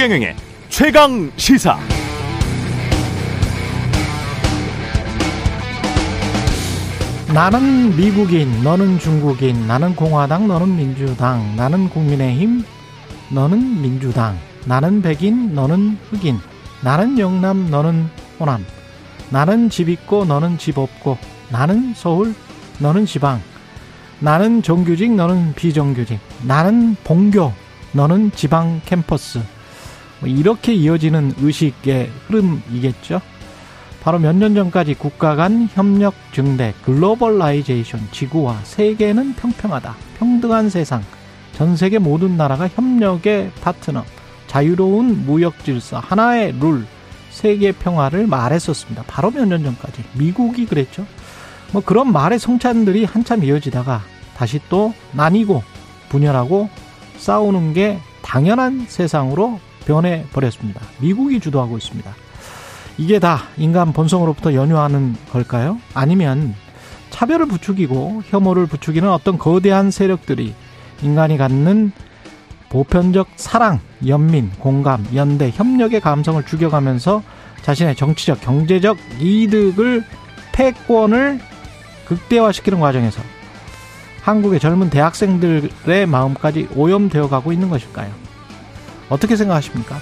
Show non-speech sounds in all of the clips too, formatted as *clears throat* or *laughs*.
최경영의 최강 시사. 나는 미국인, 너는 중국인, 나는 공화당, 너는 민주당, 나는 국민의힘, 너는 민주당, 나는 백인, 너는 흑인, 나는 영남, 너는 호남, 나는 집 있고, 너는 집 없고, 나는 서울, 너는 지방, 나는 정규직, 너는 비정규직, 나는 본교, 너는 지방 캠퍼스. 뭐 이렇게 이어지는 의식의 흐름이겠죠. 바로 몇 년 전까지 국가 간 협력 증대, globalization, 지구와 세계는 평평하다, 평등한 세상, 전 세계 모든 나라가 협력의 파트너, 자유로운 무역 질서, 하나의 룰, 세계 평화를 말했었습니다. 바로 몇 년 전까지 미국이 그랬죠. 뭐 그런 말의 성찬들이 한참 이어지다가 다시 또 나뉘고 분열하고 싸우는 게 당연한 세상으로 변해 버렸습니다. 미국이 주도하고 있습니다. 이게 다 인간 본성으로부터 연유하는 걸까요? 아니면 차별을 부추기고 혐오를 부추기는 어떤 거대한 세력들이 인간이 갖는 보편적 사랑, 연민, 공감, 연대, 협력의 감성을 죽여가면서 자신의 정치적, 경제적 이득을 패권을 극대화시키는 과정에서 한국의 젊은 대학생들의 마음까지 오염되어 가고 있는 것일까요? 어떻게 생각하십니까?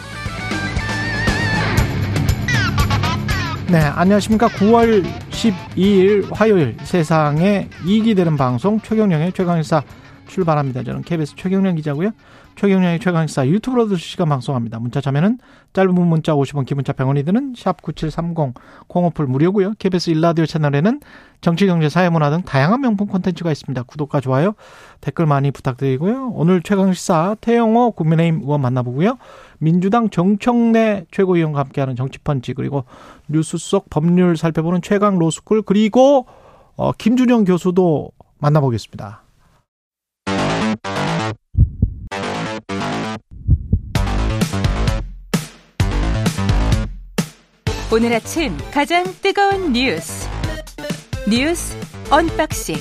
네, 안녕하십니까. 9월 12일 화요일 세상에 이익이 되는 방송 최경령의 최강의사 출발합니다. 저는 KBS 최경령 기자고요. 최경령의 최강의사 유튜브로도 시간 방송합니다. 문자 참여는 짧은 문자 50원, 기본자 100원이 드는 샵 9730 콩오플 무료고요. KBS 일라디오 채널에는 정치, 경제, 사회문화 등 다양한 명품 콘텐츠가 있습니다. 구독과 좋아요, 댓글 많이 부탁드리고요. 오늘 최강시사 태영호 국민의힘 의원 만나보고요. 민주당 정청래 최고위원과 함께하는 정치펀치 그리고 뉴스 속 법률 살펴보는 최강 로스쿨 그리고 어, 김준영 교수도 만나보겠습니다. 오늘 아침 가장 뜨거운 뉴스 뉴스 언박싱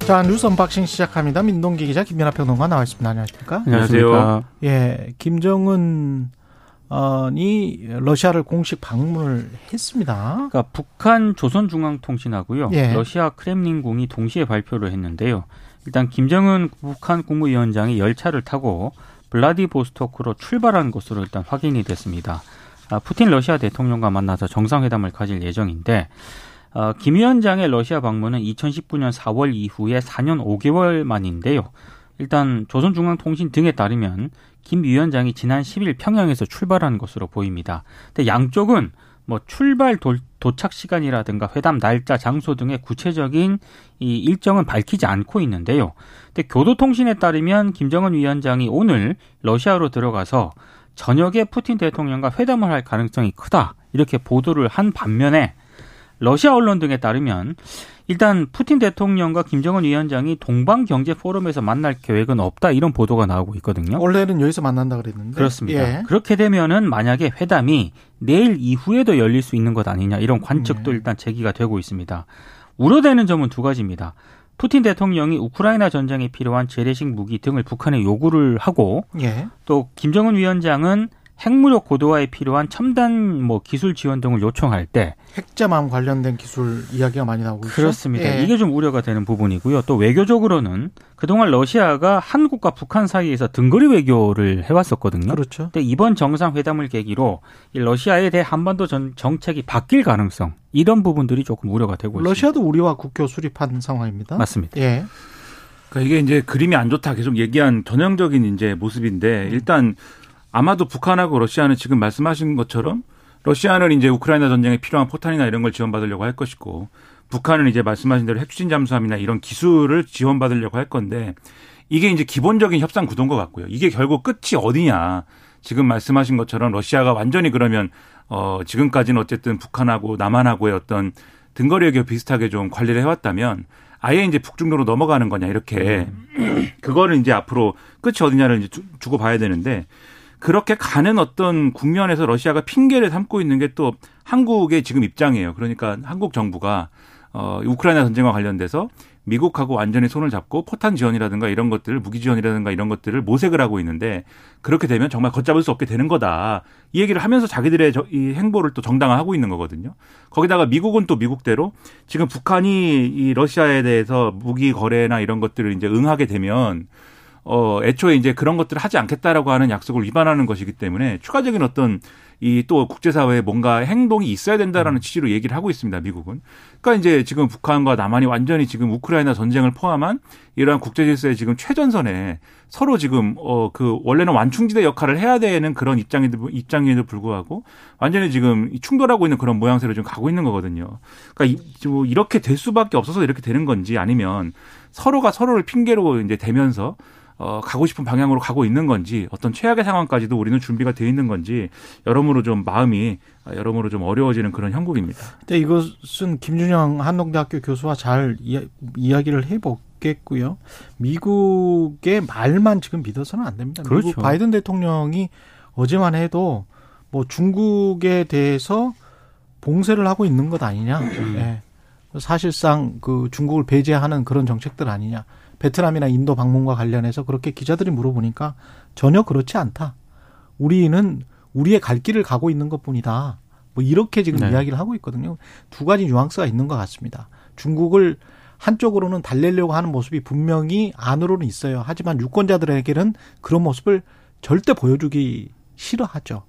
자 뉴스 unboxing 시작합니다. 민동기 기자 김민아 평론가 나와 있습니다. 안녕하십니까? 안녕하세요. 예, 김정은 이 러시아를 공식 방문을 했습니다. 그러니까 북한 조선중앙통신하고요, 예. 러시아 크렘린궁이 동시에 발표를 했는데요. 일단 김정은 북한 국무위원장이 열차를 타고 블라디보스토크로 출발한 것으로 일단 확인이 됐습니다. 아, 푸틴 러시아 대통령과 만나서 정상회담을 가질 예정인데 어, 김 위원장의 러시아 방문은 2019년 4월 이후에 4년 5개월 만인데요. 일단 조선중앙통신 등에 따르면 김 위원장이 지난 10일 평양에서 출발한 것으로 보입니다. 근데 양쪽은 뭐 출발 도, 도착 시간이라든가 회담 날짜, 장소 등의 구체적인 이 일정은 밝히지 않고 있는데요. 근데 교도통신에 따르면 김정은 위원장이 오늘 러시아로 들어가서 저녁에 푸틴 대통령과 회담을 할 가능성이 크다. 이렇게 보도를 한 반면에 러시아 언론 등에 따르면 일단 푸틴 대통령과 김정은 위원장이 동방 경제 포럼에서 만날 계획은 없다 이런 보도가 나오고 있거든요. 원래는 여기서 만난다 그랬는데 그렇습니다. 예. 그렇게 되면은 만약에 회담이 내일 이후에도 열릴 수 있는 것 아니냐 이런 관측도 네. 일단 제기가 되고 있습니다. 우려되는 점은 두 가지입니다. 푸틴 대통령이 우크라이나 전쟁에 필요한 재래식 무기 등을 북한에 요구를 하고 예. 또 김정은 위원장은 핵무력 고도화에 필요한 첨단 뭐 기술 지원 등을 요청할 때 핵잠암 관련된 기술 이야기가 많이 나오고 있죠. 그렇습니다. 예. 이게 좀 우려가 되는 부분이고요. 또 외교적으로는 그동안 러시아가 한국과 북한 사이에서 등거리 외교를 해왔었거든요. 그렇죠. 근데 이번 정상회담을 계기로 이 러시아에 대해 한반도 전 정책이 바뀔 가능성 이런 부분들이 조금 우려가 되고 있습니다. 러시아도 우리와 국교 수립한 상황입니다. 맞습니다. 예. 그러니까 이게 이제 그림이 안 좋다 계속 얘기한 전형적인 이제 모습인데 일단 아마도 북한하고 러시아는 지금 말씀하신 것처럼 러시아는 이제 우크라이나 전쟁에 필요한 포탄이나 이런 걸 지원받으려고 할 것이고 북한은 이제 말씀하신 대로 핵추진 잠수함이나 이런 기술을 지원받으려고 할 건데 이게 이제 기본적인 협상 구도인 것 같고요. 이게 결국 끝이 어디냐. 지금 말씀하신 것처럼 러시아가 완전히 그러면 어 지금까지는 어쨌든 북한하고 남한하고의 어떤 등거리 외교 비슷하게 좀 관리를 해왔다면 아예 이제 북중로로 넘어가는 거냐 이렇게 그거를 이제 앞으로 끝이 어디냐를 이제 주- 주고 봐야 되는데 그렇게 가는 어떤 국면에서 러시아가 핑계를 삼고 있는 게 또 한국의 지금 입장이에요. 그러니까 한국 정부가 어 우크라이나 전쟁과 관련돼서 미국하고 완전히 손을 잡고 포탄 지원이라든가 이런 것들을 무기 지원이라든가 이런 것들을 모색을 하고 있는데 그렇게 되면 정말 걷잡을 수 없게 되는 거다. 이 얘기를 하면서 자기들의 이 행보를 또 정당화하고 있는 거거든요. 거기다가 미국은 또 미국대로 지금 북한이 이 러시아에 대해서 무기 거래나 이런 것들을 이제 응하게 되면 어 애초에 이제 그런 것들을 하지 않겠다라고 하는 약속을 위반하는 것이기 때문에 추가적인 어떤 이 또 국제사회에 뭔가 행동이 있어야 된다라는 음. 취지로 얘기를 하고 있습니다. 미국은. 그러니까 이제 지금 북한과 남한이 완전히 지금 우크라이나 전쟁을 포함한 이러한 국제 질서의 지금 최전선에 서로 지금 어 그 원래는 완충지대 역할을 해야 되는 그런 입장에도 입장에도 불구하고 완전히 지금 충돌하고 있는 그런 모양새로 지금 가고 있는 거거든요. 그러니까 뭐 이렇게 될 수밖에 없어서 이렇게 되는 건지 아니면 서로가 서로를 핑계로 이제 대면서 어, 가고 싶은 방향으로 가고 있는 건지 어떤 최악의 상황까지도 우리는 준비가 되어 있는 건지 여러모로 좀 마음이 여러모로 좀 어려워지는 그런 형국입니다. 근데 이것은 김준영 한동대학교 교수와 잘 이야, 이야기를 해보겠고요. 미국의 말만 지금 믿어서는 안 됩니다. 그렇죠. 미국 바이든 대통령이 어제만 해도 뭐 중국에 대해서 봉쇄를 하고 있는 것 아니냐. 음. 네. 사실상 그 중국을 배제하는 그런 정책들 아니냐. 베트남이나 인도 방문과 관련해서 그렇게 기자들이 물어보니까 전혀 그렇지 않다. 우리는 우리의 갈 길을 가고 있는 것 뿐이다. 뭐 이렇게 지금 네. 이야기를 하고 있거든요. 두 가지 뉘앙스가 있는 것 같습니다. 중국을 한쪽으로는 달래려고 하는 모습이 분명히 안으로는 있어요. 하지만 유권자들에게는 그런 모습을 절대 보여주기 싫어하죠.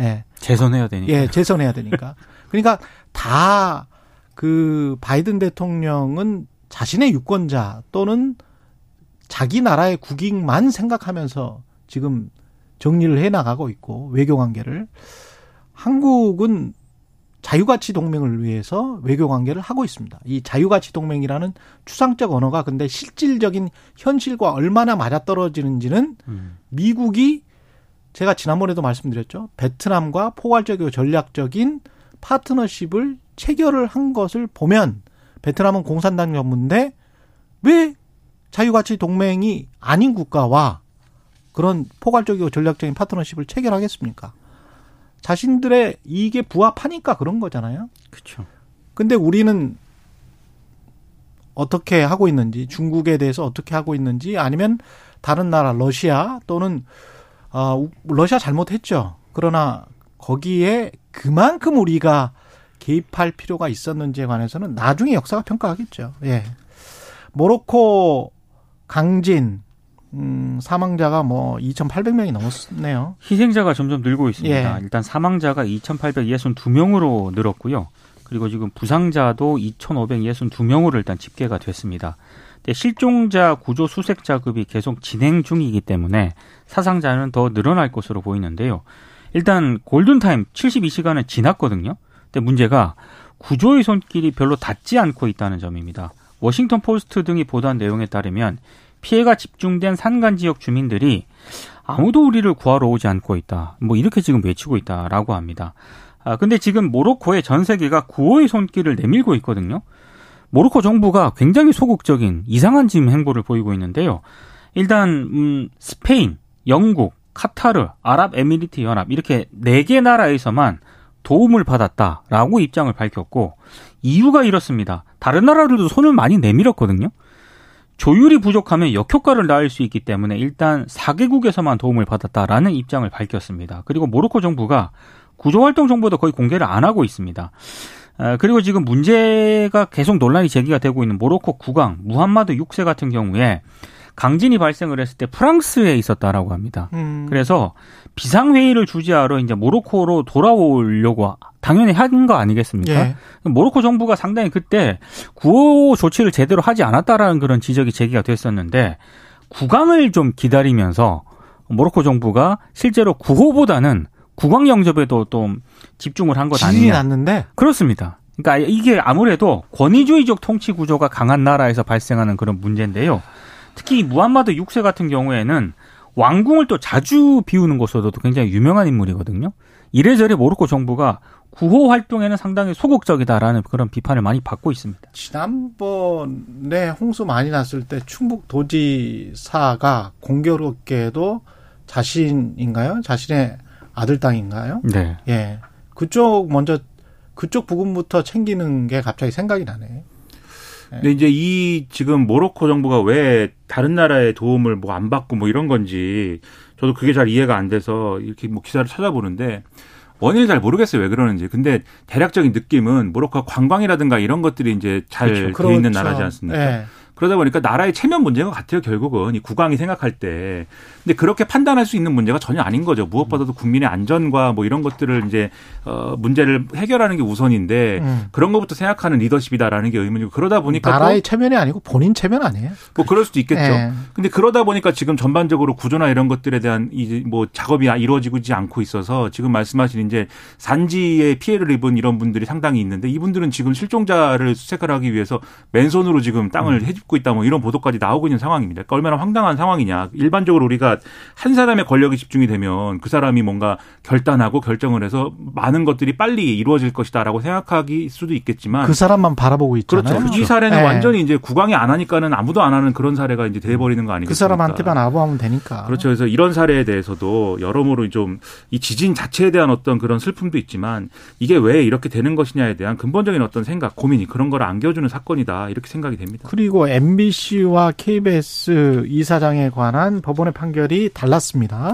예. 재선해야 되니까. 예, 재선해야 되니까. 그러니까 다 그 바이든 대통령은 자신의 유권자 또는 자기 나라의 국익만 생각하면서 지금 정리를 해 나가고 있고 외교 관계를 한국은 자유가치 동맹을 위해서 외교 관계를 하고 있습니다. 이 자유가치 동맹이라는 추상적 언어가 근데 실질적인 현실과 얼마나 맞아떨어지는지는 음. 미국이 제가 지난번에도 말씀드렸죠. 베트남과 포괄적이고 전략적인 파트너십을 체결을 한 것을 보면 베트남은 공산당 전문인데 왜 자유가치 동맹이 아닌 국가와 그런 포괄적이고 전략적인 파트너십을 체결하겠습니까? 자신들의 이익에 부합하니까 그런 거잖아요. 그렇죠. 근데 우리는 어떻게 하고 있는지 중국에 대해서 어떻게 하고 있는지 아니면 다른 나라 러시아 또는 어 러시아 잘못했죠. 그러나 거기에 그만큼 우리가 개입할 필요가 있었는지에 관해서는 나중에 역사가 평가하겠죠. 예. 모로코 강진 음, 사망자가 뭐 2,800명이 넘었네요. 희생자가 점점 늘고 있습니다. 예. 일단 사망자가 2,862명으로 늘었고요. 그리고 지금 부상자도 2,562명으로 일단 집계가 됐습니다. 근데 실종자 구조 수색 작업이 계속 진행 중이기 때문에 사상자는 더 늘어날 것으로 보이는데요. 일단 골든타임 72시간은 지났거든요. 근데 문제가 구조의 손길이 별로 닿지 않고 있다는 점입니다. 워싱턴 포스트 등이 보도한 내용에 따르면 피해가 집중된 산간 지역 주민들이 아무도 우리를 구하러 오지 않고 있다. 뭐 이렇게 지금 외치고 있다라고 합니다. 아, 근데 지금 모로코에 전 세계가 구호의 손길을 내밀고 있거든요. 모로코 정부가 굉장히 소극적인 이상한 지금 행보를 보이고 있는데요. 일단 음, 스페인, 영국, 카타르, 아랍에미리트 연합 이렇게 네 개 나라에서만 도움을 받았다라고 입장을 밝혔고 이유가 이렇습니다. 다른 나라들도 손을 많이 내밀었거든요. 조율이 부족하면 역효과를 낳을 수 있기 때문에 일단 4개국에서만 도움을 받았다라는 입장을 밝혔습니다. 그리고 모로코 정부가 구조활동 정보도 거의 공개를 안 하고 있습니다. 아, 그리고 지금 문제가 계속 논란이 제기가 되고 있는 모로코 국왕 무함마드 6세 같은 경우에 강진이 발생을 했을 때 프랑스에 있었다라고 합니다. 음. 그래서 비상회의를 주재하러 이제 모로코로 돌아오려고 당연히 한 거 아니겠습니까? 예. 모로코 정부가 상당히 그때 구호 조치를 제대로 하지 않았다라는 그런 지적이 제기가 됐었는데 국왕을 좀 기다리면서 모로코 정부가 실제로 구호보다는 국왕 영접에도 좀 집중을 한 것 아니냐. 났는데 그렇습니다. 그러니까 이게 아무래도 권위주의적 통치 구조가 강한 나라에서 발생하는 그런 문제인데요. 특히 무함마드 6세 같은 경우에는 왕궁을 또 자주 비우는 것으로도 굉장히 유명한 인물이거든요. 이래저래 모로코 정부가 구호 활동에는 상당히 소극적이다라는 그런 비판을 많이 받고 있습니다. 지난번에 홍수 많이 났을 때 충북 도지사가 공교롭게도 자신인가요? 자신의 아들 땅인가요? 네. 예. 그쪽 먼저 그쪽 부분부터 챙기는 게 갑자기 생각이 나네. 근데 이제 이 지금 모로코 정부가 왜 다른 나라의 도움을 뭐 안 받고 뭐 이런 건지 저도 그게 잘 이해가 안 돼서 이렇게 뭐 기사를 찾아보는데 원인을 잘 모르겠어요 왜 그러는지. 근데 대략적인 느낌은 모로코가 관광이라든가 이런 것들이 이제 잘돼 그렇죠. 있는 그렇죠. 나라지 않습니까? 예. 그러다 보니까 나라의 체면 문제인 것 같아요, 결국은. 이 국왕이 생각할 때. 근데 그렇게 판단할 수 있는 문제가 전혀 아닌 거죠. 무엇보다도 국민의 안전과 뭐 이런 것들을 이제, 어, 문제를 해결하는 게 우선인데 음. 그런 것부터 생각하는 리더십이다라는 게 의문이고 그러다 보니까 나라의 또 체면이 아니고 본인 체면 아니에요? 뭐 그럴 수도 있겠죠. 예. 근데 그러다 보니까 지금 전반적으로 구조나 이런 것들에 대한 이제 뭐 작업이 이루어지지 않고 있어서 지금 말씀하신 이제 산지에 피해를 입은 이런 분들이 상당히 있는데 이분들은 지금 실종자를 수색을 하기 위해서 맨손으로 지금 땅을 헤 집고 있다 뭐 이런 보도까지 나오고 있는 상황입니다. 그러니까 얼마나 황당한 상황이냐. 일반적으로 우리가 한 사람의 권력이 집중이 되면 그 사람이 뭔가 결단하고 결정을 해서 많은 것들이 빨리 이루어질 것이다라고 생각하기 수도 있겠지만 그 사람만 바라보고 있잖아요. 그렇죠. 이 사례는 예. 완전히 이제 국왕이 안 하니까는 아무도 안 하는 그런 사례가 이제 돼버리는 거 아니겠습니까? 그 사람한테만 아부하면 되니까. 그렇죠. 그래서 이런 사례에 대해서도 여러모로 좀 이 지진 자체에 대한 어떤 그런 슬픔도 있지만 이게 왜 이렇게 되는 것이냐에 대한 근본적인 어떤 생각, 고민이 그런 걸 안겨주는 사건이다 이렇게 생각이 됩니다. 그리고 MBC와 KBS 이사장에 관한 법원의 판결이 달랐습니다.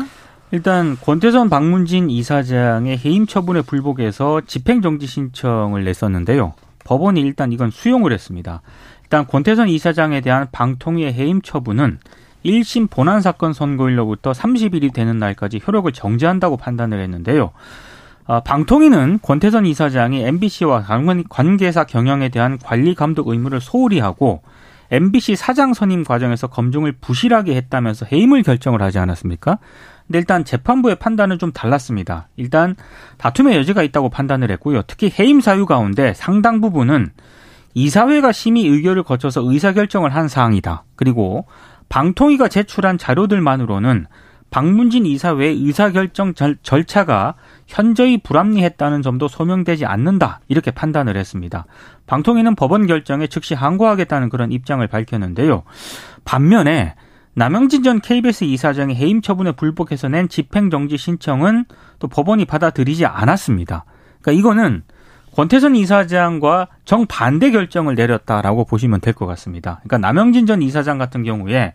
일단 권태선 박문진 이사장의 해임 처분에 불복해서 집행정지 신청을 냈었는데요. 법원이 일단 이건 수용을 했습니다. 일단 권태선 이사장에 대한 방통위의 해임 처분은 1심 본안 사건 선고일로부터 30일이 되는 날까지 효력을 정지한다고 판단을 했는데요. 아, 방통위는 권태선 이사장이 MBC와 관계사 경영에 대한 관리 감독 의무를 소홀히 하고 MBC 사장 선임 과정에서 검증을 부실하게 했다면서 해임을 결정을 하지 않았습니까? 근데 일단 재판부의 판단은 좀 달랐습니다. 일단 다툼의 여지가 있다고 판단을 했고요. 특히 해임 사유 가운데 상당 부분은 이사회가 심의 의결을 거쳐서 의사결정을 한 사항이다. 그리고 방통위가 제출한 자료들만으로는 박문진 이사회의 의사결정 절, 절차가 현저히 불합리했다는 점도 소명되지 않는다. 이렇게 판단을 했습니다. 방통위는 법원 결정에 즉시 항고하겠다는 그런 입장을 밝혔는데요. 반면에 남영진 전 KBS 이사장의 해임 처분에 불복해서 낸 집행정지 신청은 또 법원이 받아들이지 않았습니다. 그러니까 이거는 권태선 이사장과 정반대 결정을 내렸다라고 보시면 될 것 같습니다. 그러니까 남영진 전 이사장 같은 경우에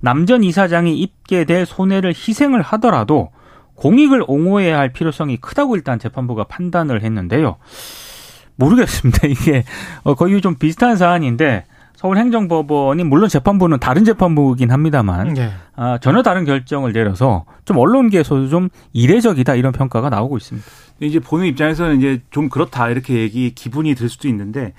남전 이사장이 입게 될 손해를 희생을 하더라도 공익을 옹호해야 할 필요성이 크다고 일단 재판부가 판단을 했는데요. 모르겠습니다. *laughs* 이게 어, 거의 좀 비슷한 사안인데 서울행정법원이 물론 재판부는 다른 재판부이긴 합니다만 예. 아, 전혀 다른 결정을 내려서 좀 언론계에서도 좀 이례적이다 이런 평가가 나오고 있습니다. 이제 보는 입장에서는 이제 좀 그렇다 이렇게 얘기 기분이 들 수도 있는데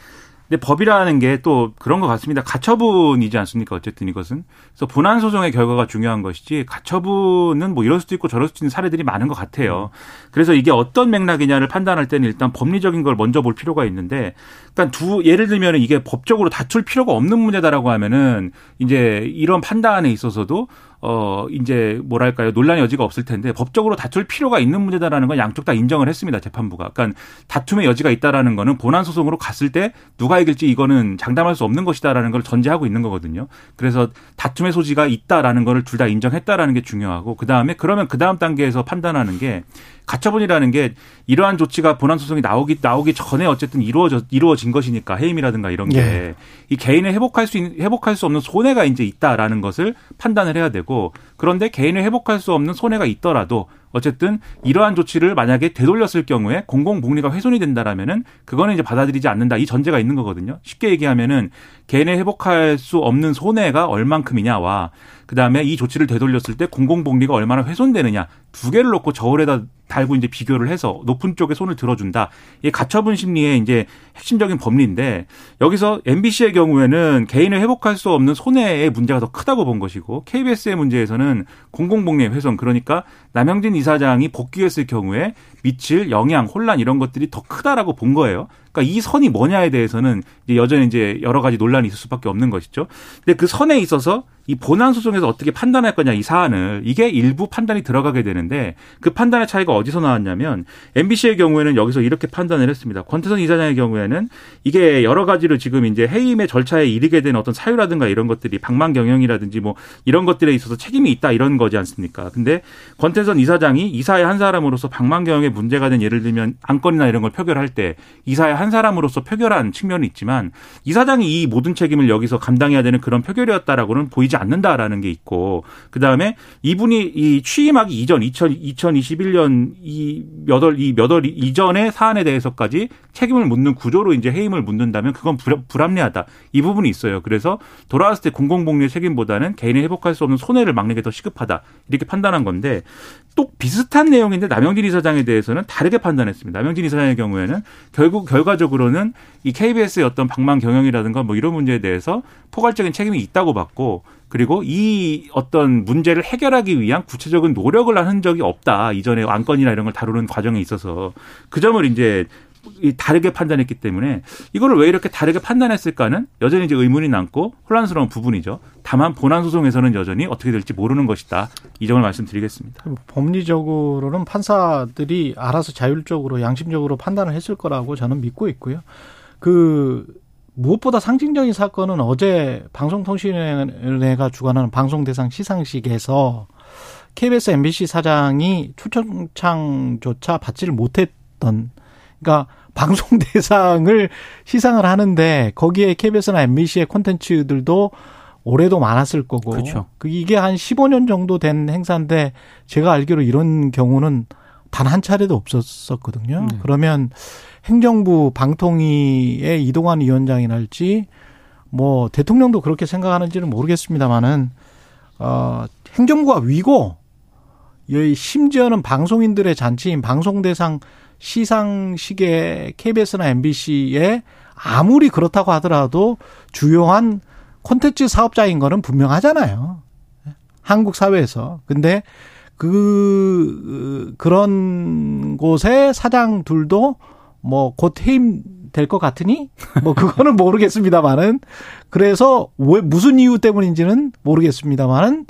근데 법이라는 게 또 그런 것 같습니다. 가처분이지 않습니까? 어쨌든 이것은. 그래서 본안 소송의 결과가 중요한 것이지 가처분은 뭐 이럴 수도 있고 저럴 수도 있는 사례들이 많은 것 같아요. 그래서 이게 어떤 맥락이냐를 판단할 때는 일단 법리적인 걸 먼저 볼 필요가 있는데 그러니까 두 예를 들면 이게 법적으로 다툴 필요가 없는 문제다라고 하면은 이제 이런 판단에 있어서도 어 이제 뭐랄까요 논란의 여지가 없을 텐데 법적으로 다툴 필요가 있는 문제다라는 건 양쪽 다 인정을 했습니다 재판부가. 그러니까 다툼의 여지가 있다라는 거는 본안 소송으로 갔을 때 누가 이길지 이거는 장담할 수 없는 것이다라는 걸 전제하고 있는 거거든요. 그래서 다툼의 소지가 있다라는 거를 둘 다 인정했다라는 게 중요하고 그 다음에 그러면 그 다음 단계에서 판단하는 게 가처분이라는 게 이러한 조치가 본안 소송이 나오기 나오기 전에 어쨌든 이루어져 이루어진 것이니까 해임이라든가 이런 게이 예. 개인의 회복할 수 있는 회복할 수 없는 손해가 이제 있다라는 것을 판단을 해야 되고 그런데 개인의 회복할 수 없는 손해가 있더라도 어쨌든 이러한 조치를 만약에 되돌렸을 경우에 공공복리가 훼손이 된다라면은 그거는 이제 받아들이지 않는다 이 전제가 있는 거거든요. 쉽게 얘기하면은 개인의 회복할 수 없는 손해가 얼만큼이냐와 그다음에 이 조치를 되돌렸을 때 공공복리가 얼마나 훼손되느냐 두 개를 놓고 저울에다 달고 이제 비교를 해서 높은 쪽에 손을 들어준다. 이게 가처분 심리의 이제 핵심적인 법리인데 여기서 MBC의 경우에는 개인을 회복할 수 없는 손해의 문제가 더 크다고 본 것이고 KBS의 문제에서는 공공복리의 훼손 그러니까 남영진 이사장이 복귀했을 경우에 미칠 영향, 혼란 이런 것들이 더 크다라고 본 거예요. 그러니까 이 선이 뭐냐에 대해서는 이제 여전히 이제 여러 가지 논란이 있을 수밖에 없는 것이죠. 근데 그 선에 있어서 이 본안 소송에서 어떻게 판단할 거냐 이 사안을 이게 일부 판단이 들어가게 되는데 그 판단의 차이가 어디서 나왔냐면 MBC의 경우에는 여기서 이렇게 판단을 했습니다. 권태선 이사장의 경우에는 이게 여러 가지로 지금 이제 해임의 절차에 이르게 된 어떤 사유라든가 이런 것들이 방만 경영이라든지 뭐 이런 것들에 있어서 책임이 있다 이런 거지 않습니까? 근데 권태선 이사장이 이사의 한 사람으로서 방만 경영에 문제가 된 예를 들면 안건이나 이런 걸 표결할 때 이사의 한한 사람으로서 표결한 측면이 있지만 이 사장이 이 모든 책임을 여기서 감당해야 되는 그런 표결이었다라고는 보이지 않는다라는 게 있고 그 다음에 이분이 이 취임하기 이전 2000, 2021년 이 몇월 이 몇월 이전의 사안에 대해서까지 책임을 묻는 구조로 이제 해임을 묻는다면 그건 불합리하다 이 부분이 있어요. 그래서 돌아왔을 때 공공복리의 책임보다는 개인이 회복할 수 없는 손해를 막는 게 더 시급하다 이렇게 판단한 건데 또 비슷한 내용인데 남영진 이사장에 대해서는 다르게 판단했습니다. 남영진 이사장의 경우에는 결국 결과적으로는 이 KBS의 어떤 방망 경영이라든가 뭐 이런 문제에 대해서 포괄적인 책임이 있다고 봤고 그리고 이 어떤 문제를 해결하기 위한 구체적인 노력을 한 흔적이 없다. 이전에 안건이나 이런 걸 다루는 과정에 있어서 그 점을 이제 다르게 판단했기 때문에 이거를 왜 이렇게 다르게 판단했을까는 여전히 이제 의문이 남고 혼란스러운 부분이죠. 다만 본안 소송에서는 여전히 어떻게 될지 모르는 것이다. 이 점을 말씀드리겠습니다. 법리적으로는 판사들이 알아서 자율적으로 양심적으로 판단을 했을 거라고 저는 믿고 있고요. 그 무엇보다 상징적인 사건은 어제 방송통신위원회가 주관하는 방송대상 시상식에서 KBS, MBC 사장이 초청장조차 받지를 못했던 그러니까 방송 *laughs* 대상을 시상을 하는데 거기에 KBS나 MBC의 콘텐츠들도 올해도 많았을 거고. 그렇죠. 이게 한 15년 정도 된 행사인데 제가 알기로 이런 경우는 단 한 차례도 없었었거든요. 네. 그러면 행정부 방통위의 이동환 위원장이랄지 뭐 대통령도 그렇게 생각하는지는 모르겠습니다만은 어 행정부가 위고 심지어는 방송인들의 잔치인 방송대상 시상식에 KBS나 MBC에 아무리 그렇다고 하더라도 주요한 콘텐츠 사업자인 거는 분명하잖아요. 한국 사회에서. 근데 그 그런 곳의 사장들도 뭐 곧 해임 될 것 같으니 뭐 그거는 *laughs* 모르겠습니다만은 그래서 왜 무슨 이유 때문인지는 모르겠습니다만은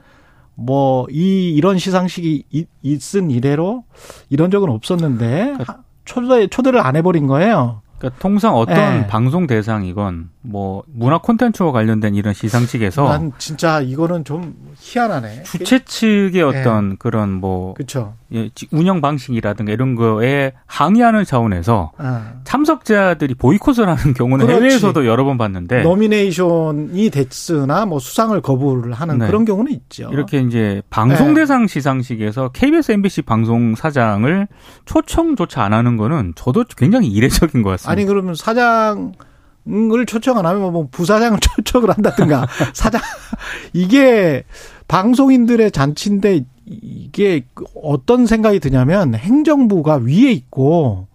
뭐 이 이런 시상식이 있은 이래로 이런 적은 없었는데 그러니까 초대 초대를 안 해버린 거예요. 그러니까 통상 어떤 네. 방송 대상이건 뭐 문화 콘텐츠와 관련된 이런 시상식에서 난 진짜 이거는 좀 희한하네. 주최 측의 어떤 네. 그런 뭐 그쵸. 예, 운영 방식이라든가 이런 거에 항의하는 차원에서 아. 참석자들이 보이콧을 하는 경우는 그렇지. 해외에서도 여러 번 봤는데 노미네이션이 됐으나 뭐 수상을 거부를 하는 네. 그런 경우는 있죠. 이렇게 이제 방송 네. 대상 시상식에서 KBS, MBC 방송 사장을 초청조차 안 하는 거는 저도 굉장히 이례적인 것 같습니다. 아니 그러면 사장 을 초청 안 하면 뭐 부사장을 *laughs* 초청을 한다든가 사장 이게 방송인들의 잔치인데 이게 어떤 생각이 드냐면 행정부가 위에 있고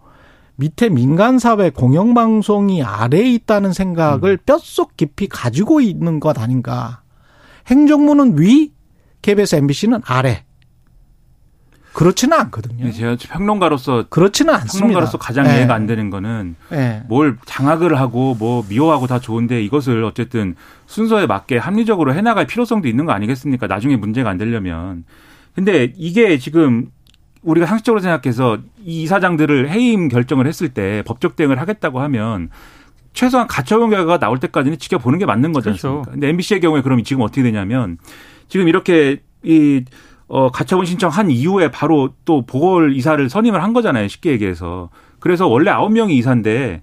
밑에 민간사회 공영방송이 아래에 있다는 생각을 음. 뼛속 깊이 가지고 있는 것 아닌가. 행정부는 위, KBS, MBC는 아래. 그렇지는 않거든요. 제가 평론가로서 그렇지는 않습니다. 평론가로서 가장 네. 이해가 안 되는 거는 네. 뭘 장악을 하고 뭐 미워하고 다 좋은데 이것을 어쨌든 순서에 맞게 합리적으로 해나갈 필요성도 있는 거 아니겠습니까? 나중에 문제가 안 되려면. 근데 이게 지금 우리가 상식적으로 생각해서 이 이사장들을 해임 결정을 했을 때 법적 대응을 하겠다고 하면 최소한 가처분 결과가 나올 때까지는 지켜보는 게 맞는 거죠. 그렇죠. 근데 MBC의 경우에 그럼 지금 어떻게 되냐면 지금 이렇게 이 어, 가처분 신청한 이후에 바로 또 보궐 이사를 선임을 한 거잖아요. 쉽게 얘기해서. 그래서 원래 아홉 명이 이사인데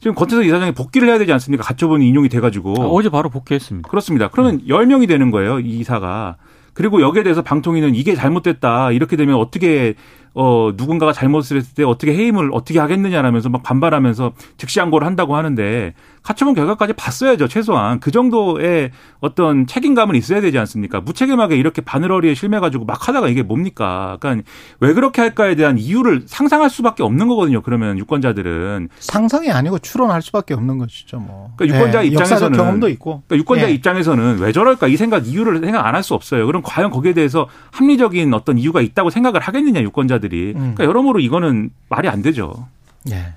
지금 권태석 이사장이 복귀를 해야 되지 않습니까? 가처분이 인용이 돼가지고. 아, 어제 바로 복귀했습니다. 그렇습니다. 그러면 음. 열명이 되는 거예요. 이 이사가. 그리고 여기에 대해서 방통위는 이게 잘못됐다. 이렇게 되면 어떻게 어, 누군가가 잘못을 했을 때 어떻게 해임을 어떻게 하겠느냐라면서 막 반발하면서 즉시 항고를 한다고 하는데 가처분 결과까지 봤어야죠, 최소한. 그 정도의 어떤 책임감은 있어야 되지 않습니까? 무책임하게 이렇게 바늘어리에 실매가지고 막 하다가 이게 뭡니까? 그러니까 왜 그렇게 할까에 대한 이유를 상상할 수밖에 없는 거거든요, 그러면 유권자들은. 상상이 아니고 추론할 수밖에 없는 것이죠, 뭐. 그러니까 유권자 네, 입장에서는. 경험도 있고. 그러니까 유권자 네. 입장에서는 왜 저럴까 이 생각, 이유를 생각 안 할 수 없어요. 그럼 과연 거기에 대해서 합리적인 어떤 이유가 있다고 생각을 하겠느냐, 유권자들 사들이 음. 그러니까 여러모로 이거는 말이 안 되죠. 네.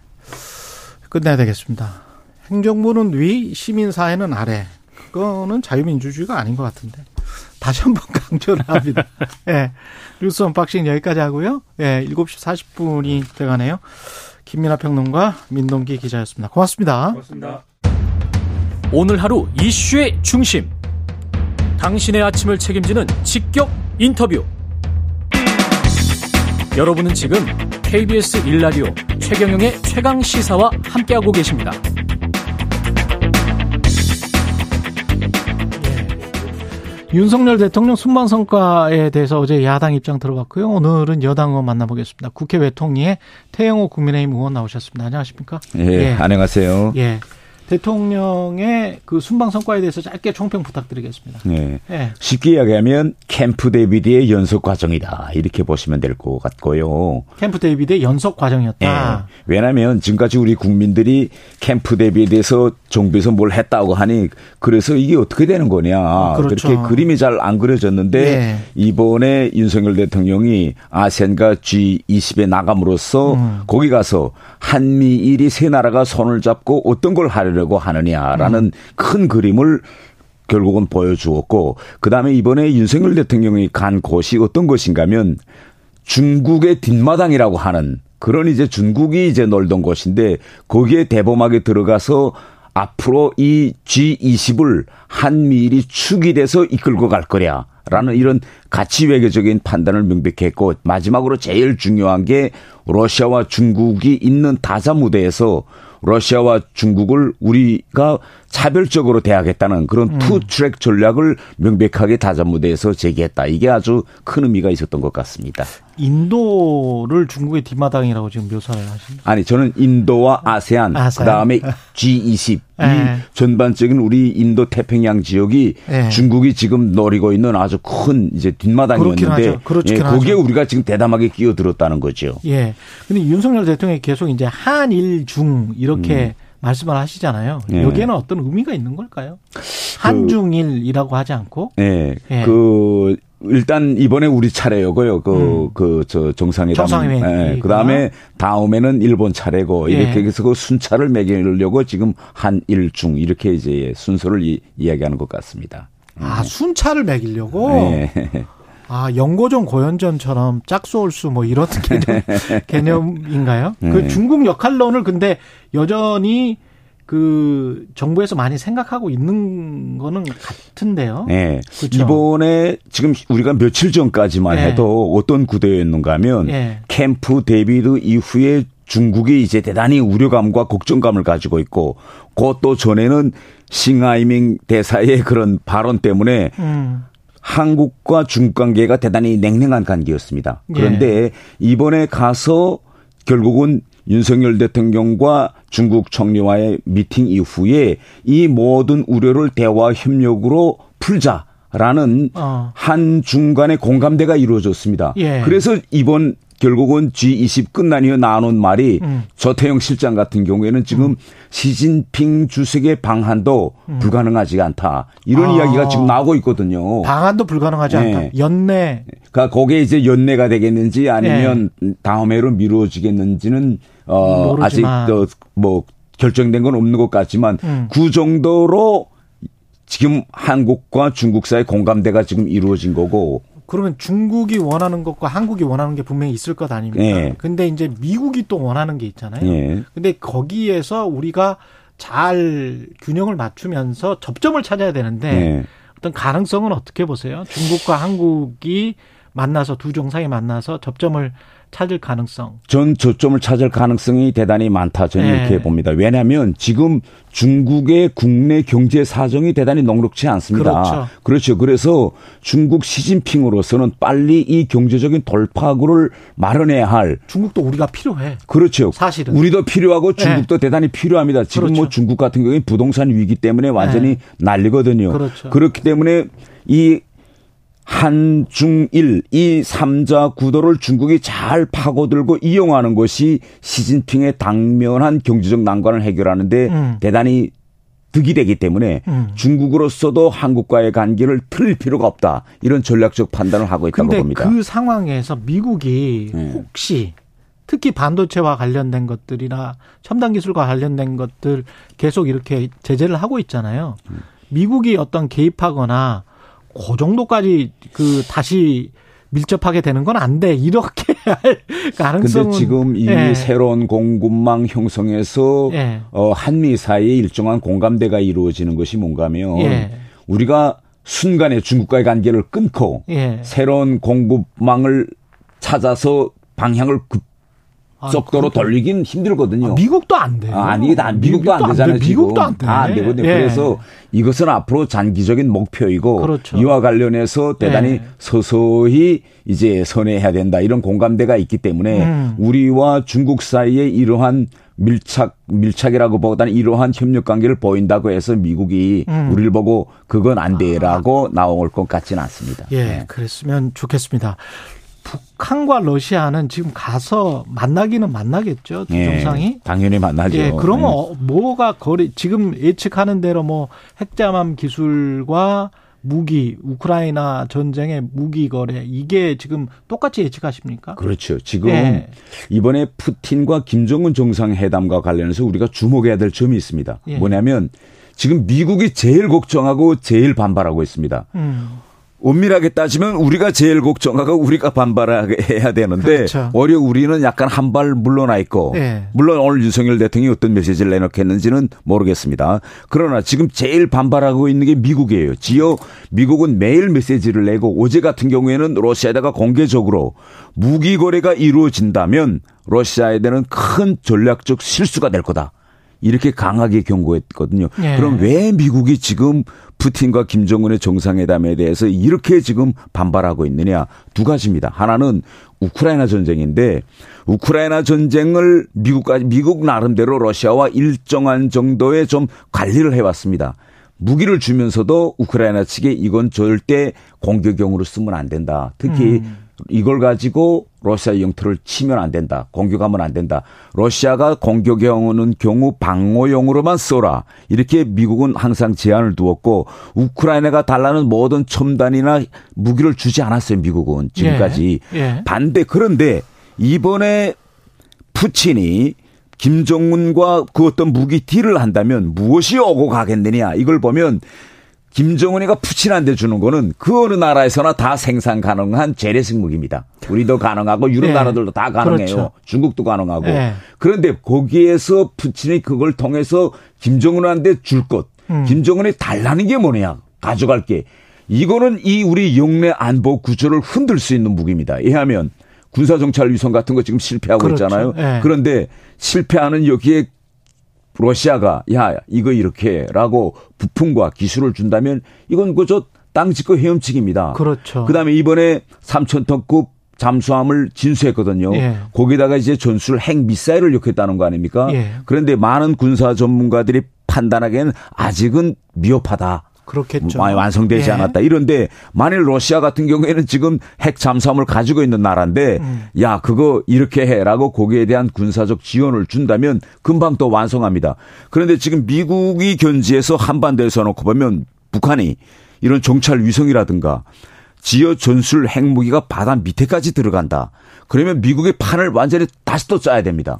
끝내야 되겠습니다. 행정부는 위, 시민사회는 아래. 그거는 자유민주주의가 아닌 것 같은데. 다시 한 번 *laughs* 강조를 합니다. 예. 네. 뉴스 unboxing 여기까지 하고요. 예, 네, 7시 40분이 돼가네요. 김민아 평론가 민동기 기자였습니다. 고맙습니다. 고맙습니다. 오늘 하루 이슈의 중심. 당신의 아침을 책임지는 직격 인터뷰. 여러분은 지금 KBS 일라디오 최경영의 최강 시사와 함께하고 계십니다. 윤석열 대통령 순방 성과에 대해서 어제 야당 입장 들어봤고요. 오늘은 여당 의원 만나보겠습니다. 국회 외통위에 태영호 국민의힘 의원 나오셨습니다. 안녕하십니까? 예, 예. 안녕하세요. 예. 대통령의 그 순방 성과에 대해서 짧게 총평 부탁드리겠습니다. 네. 네. 쉽게 이야기하면 캠프 데이비드의 연속 과정이다 이렇게 보시면 될 것 같고요. 캠프 데이비드의 연속 과정이었다. 네. 왜냐하면 지금까지 우리 국민들이 캠프 데이비드에서 정부에서 뭘 했다고 하니 그래서 이게 어떻게 되는 거냐 아, 그렇죠. 그렇게 그림이 잘 안 그려졌는데 네. 이번에 윤석열 대통령이 아세안과 G20에 나감으로써 음. 거기 가서 한미일이 세 나라가 손을 잡고 어떤 걸 하려 하려고 하느냐라는 음. 큰 그림을 결국은 보여주었고 그다음에 이번에 윤석열 대통령이 간 곳이 어떤 곳인가 하면 중국의 뒷마당이라고 하는 그런 이제 중국이 이제 놀던 곳인데 거기에 대범하게 들어가서 앞으로 이 G20을 한미일이 축이 돼서 이끌고 갈 거냐. 라는 이런 가치 외교적인 판단을 명백히 했고 마지막으로 제일 중요한 게 러시아와 중국이 있는 다자 무대에서 러시아와 중국을 우리가 차별적으로 대하겠다는 그런 음. two track 전략을 명백하게 다자 무대에서 제기했다. 이게 아주 큰 의미가 있었던 것 같습니다. 인도를 중국의 뒷마당이라고 지금 묘사를 하십니다. 아니 저는 인도와 아세안, 아세안. 그다음에 *laughs* G20 네. 이 전반적인 우리 인도 태평양 지역이 네. 중국이 지금 노리고 있는 아주 큰 이제 뒷마당이었는데 예, 거기에 하죠. 우리가 지금 대담하게 끼어들었다는 거죠. 예. 근데 윤석열 대통령이 계속 이제 한일 중 이렇게 음. 말씀을 하시잖아요. 예. 여기에는 어떤 의미가 있는 걸까요? 그 한중일이라고 하지 않고? 네. 예. 그 일단 이번에 우리 차례요고요. 그 음. 그저 정상회담. 정상회담. 예. 그다음에 다음에는 일본 차례고 이렇게 예. 해서 그 순차를 매기려고 지금 한일중 이렇게 이제 순서를 이, 이야기하는 것 같습니다. 아, 순차를 매기려고? 네. 아, 연고전 고연전처럼 짝수올수 뭐 이런 *laughs* 개념, *laughs* 개념인가요? 네. 그 중국 역할론을 근데 여전히 그 정부에서 많이 생각하고 있는 거는 같은데요. 네. 그렇죠? 이번에 지금 우리가 며칠 전까지만 네. 해도 어떤 구도였는가 하면 네. 캠프 데비드 이후에 중국이 이제 대단히 우려감과 걱정감을 가지고 있고 그것도 전에는 싱하이밍 대사의 그런 발언 때문에 음. 한국과 중국 관계가 대단히 냉랭한 관계였습니다. 그런데 예. 이번에 가서 결국은 윤석열 대통령과 중국 총리와의 미팅 이후에 이 모든 우려를 대화 협력으로 풀자 라는 어. 한 중 간의 공감대가 이루어졌습니다. 예. 그래서 이번 결국은 G20 끝난 이후 나눈 말이 음. 조태영 실장 같은 경우에는 지금 음. 시진핑 주석의 방한도 음. 불가능하지 않다. 이런 아. 이야기가 지금 나오고 있거든요. 방한도 불가능하지 네. 않다. 연내. 그러니까 거기에 이제 연내가 되겠는지 아니면 네. 다음 해로 미뤄지겠는지는 어 모르지만. 아직 뭐 결정된 건 없는 것 같지만 음. 그 정도로 지금 한국과 중국 사이 공감대가 지금 이루어진 거고 그러면 중국이 원하는 것과 한국이 원하는 게 분명히 있을 것 아닙니까? 네. 근데 이제 미국이 또 원하는 게 있잖아요. 네. 근데 거기에서 우리가 잘 균형을 맞추면서 접점을 찾아야 되는데 네. 어떤 가능성은 어떻게 보세요? 중국과 한국이 만나서 두 정상이 만나서 접점을 찾을 가능성? 전 저점을 찾을 가능성이 대단히 많다. 저는 네. 이렇게 봅니다. 왜냐하면 지금 중국의 국내 경제 사정이 대단히 녹록치 않습니다. 그렇죠. 그렇죠. 그래서 중국 시진핑으로서는 빨리 이 경제적인 돌파구를 마련해야 할 중국도 우리가 필요해. 그렇죠. 사실은 우리도 필요하고 중국도 네. 대단히 필요합니다. 지금 뭐 그렇죠. 뭐 중국 같은 경우에 부동산 위기 때문에 완전히 네. 난리거든요. 그렇죠. 그렇기 때문에 이 한중일 이 3자 구도를 중국이 잘 파고들고 이용하는 것이 시진핑의 당면한 경제적 난관을 해결하는데 음. 대단히 득이 되기 때문에 음. 중국으로서도 한국과의 관계를 틀 필요가 없다. 이런 전략적 판단을 하고 있다고 근데 봅니다. 그 상황에서 미국이 네. 혹시 특히 반도체와 관련된 것들이나 첨단 기술과 관련된 것들 계속 이렇게 제재를 하고 있잖아요. 음. 미국이 어떤 개입하거나 그 정도까지 그 다시 밀접하게 되는 건 안 돼. 이렇게 *laughs* 할 가능성은. 근데 지금 이 예. 새로운 공급망 형성에서 예. 어, 한미 사이에 일정한 공감대가 이루어지는 것이 뭔가 하면 예. 우리가 순간에 중국과의 관계를 끊고 예. 새로운 공급망을 찾아서 방향을 급 아, 속도로 돌리긴 힘들거든요. 아, 미국도 안 돼요. 아, 니 다, 미국도, 미국도 안 되잖아요. 안 돼. 미국도 안 돼. 다안 되거든요. 예. 그래서 이것은 앞으로 장기적인 목표이고 그렇죠. 이와 관련해서 대단히 예. 서서히 이제 선회해야 된다 이런 공감대가 있기 때문에 음. 우리와 중국 사이에 이러한 밀착 밀착이라고 보다는 이러한 협력 관계를 보인다고 해서 미국이 음. 우리를 보고 그건 안 돼라고 아. 나올 것 같지는 않습니다. 예, 네. 그랬으면 좋겠습니다. 북한과 러시아는 지금 가서 만나기는 만나겠죠. 두 예, 정상이. 당연히 만나죠. 예, 그러면 예. 뭐가 거리 지금 예측하는 대로 뭐 핵잠암 기술과 무기 우크라이나 전쟁의 무기 거래 이게 지금 똑같이 예측하십니까? 그렇죠. 지금 예. 이번에 푸틴과 김정은 정상 회담과 관련해서 우리가 주목해야 될 점이 있습니다. 예. 뭐냐면 지금 미국이 제일 걱정하고 제일 반발하고 있습니다. 음. 엄밀하게 따지면 우리가 제일 걱정하고 우리가 반발해야 되는데 그렇죠. 오히려 우리는 약간 한 발 물러나 있고 네. 물론 오늘 윤석열 대통령이 어떤 메시지를 내놓겠는지는 모르겠습니다. 그러나 지금 제일 반발하고 있는 게 미국이에요. 지요 미국은 매일 메시지를 내고 어제 같은 경우에는 러시아에다가 공개적으로 무기 거래가 이루어진다면 러시아에 대한 큰 전략적 실수가 될 거다. 이렇게 강하게 경고했거든요. 네. 그럼 왜 미국이 지금 푸틴과 김정은의 정상회담에 대해서 이렇게 지금 반발하고 있느냐 두 가지입니다. 하나는 우크라이나 전쟁인데 우크라이나 전쟁을 미국까지 미국 나름대로 러시아와 일정한 정도의 좀 관리를 해왔습니다. 무기를 주면서도 우크라이나 측에 이건 절대 공격용으로 쓰면 안 된다. 특히 음. 이걸 가지고 러시아 영토를 치면 안 된다. 공격하면 안 된다. 러시아가 공격용은 경우 방어용으로만 써라. 이렇게 미국은 항상 제한을 두었고 우크라이나가 달라는 모든 첨단이나 무기를 주지 않았어요. 미국은 지금까지 예. 예. 반대 그런데 이번에 푸틴이 김정은과 그 어떤 무기 딜을 한다면 무엇이 오고 가겠느냐 이걸 보면 김정은이가 푸친한테 주는 거는 그 어느 나라에서나 다 생산 가능한 재래식 무기입니다. 우리도 가능하고 유럽 네. 나라들도 다 가능해요. 그렇죠. 중국도 가능하고. 네. 그런데 거기에서 푸친이 그걸 통해서 김정은한테 줄 것. 음. 김정은이 달라는 게 뭐냐? 가져갈 게. 이거는 이 우리 영내 안보 구조를 흔들 수 있는 무기입니다. 이하면 군사정찰 위성 같은 거 지금 실패하고 그렇죠. 있잖아요. 네. 그런데 실패하는 여기에 러시아가 야 이거 이렇게라고 부품과 기술을 준다면 이건 그저 땅 짓고 헤엄치기입니다. 그렇죠. 그다음에 이번에 3천톤급 잠수함을 진수했거든요. 예. 거기다가 이제 전술 핵 미사일을 넣겠다는 거 아닙니까? 예. 그런데 많은 군사 전문가들이 판단하기에는 아직은 미흡하다. 그렇겠죠. 많이 완성되지 예. 않았다. 이런데 만일 러시아 같은 경우에는 지금 핵 잠수함을 가지고 있는 나라인데 음. 야 그거 이렇게 해라고 거기에 대한 군사적 지원을 준다면 금방 또 완성합니다. 그런데 지금 미국이 견지해서 한반도에서 놓고 보면 북한이 이런 정찰 위성이라든가 지어 전술 핵무기가 바다 밑에까지 들어간다. 그러면 미국의 판을 완전히 다시 또 짜야 됩니다.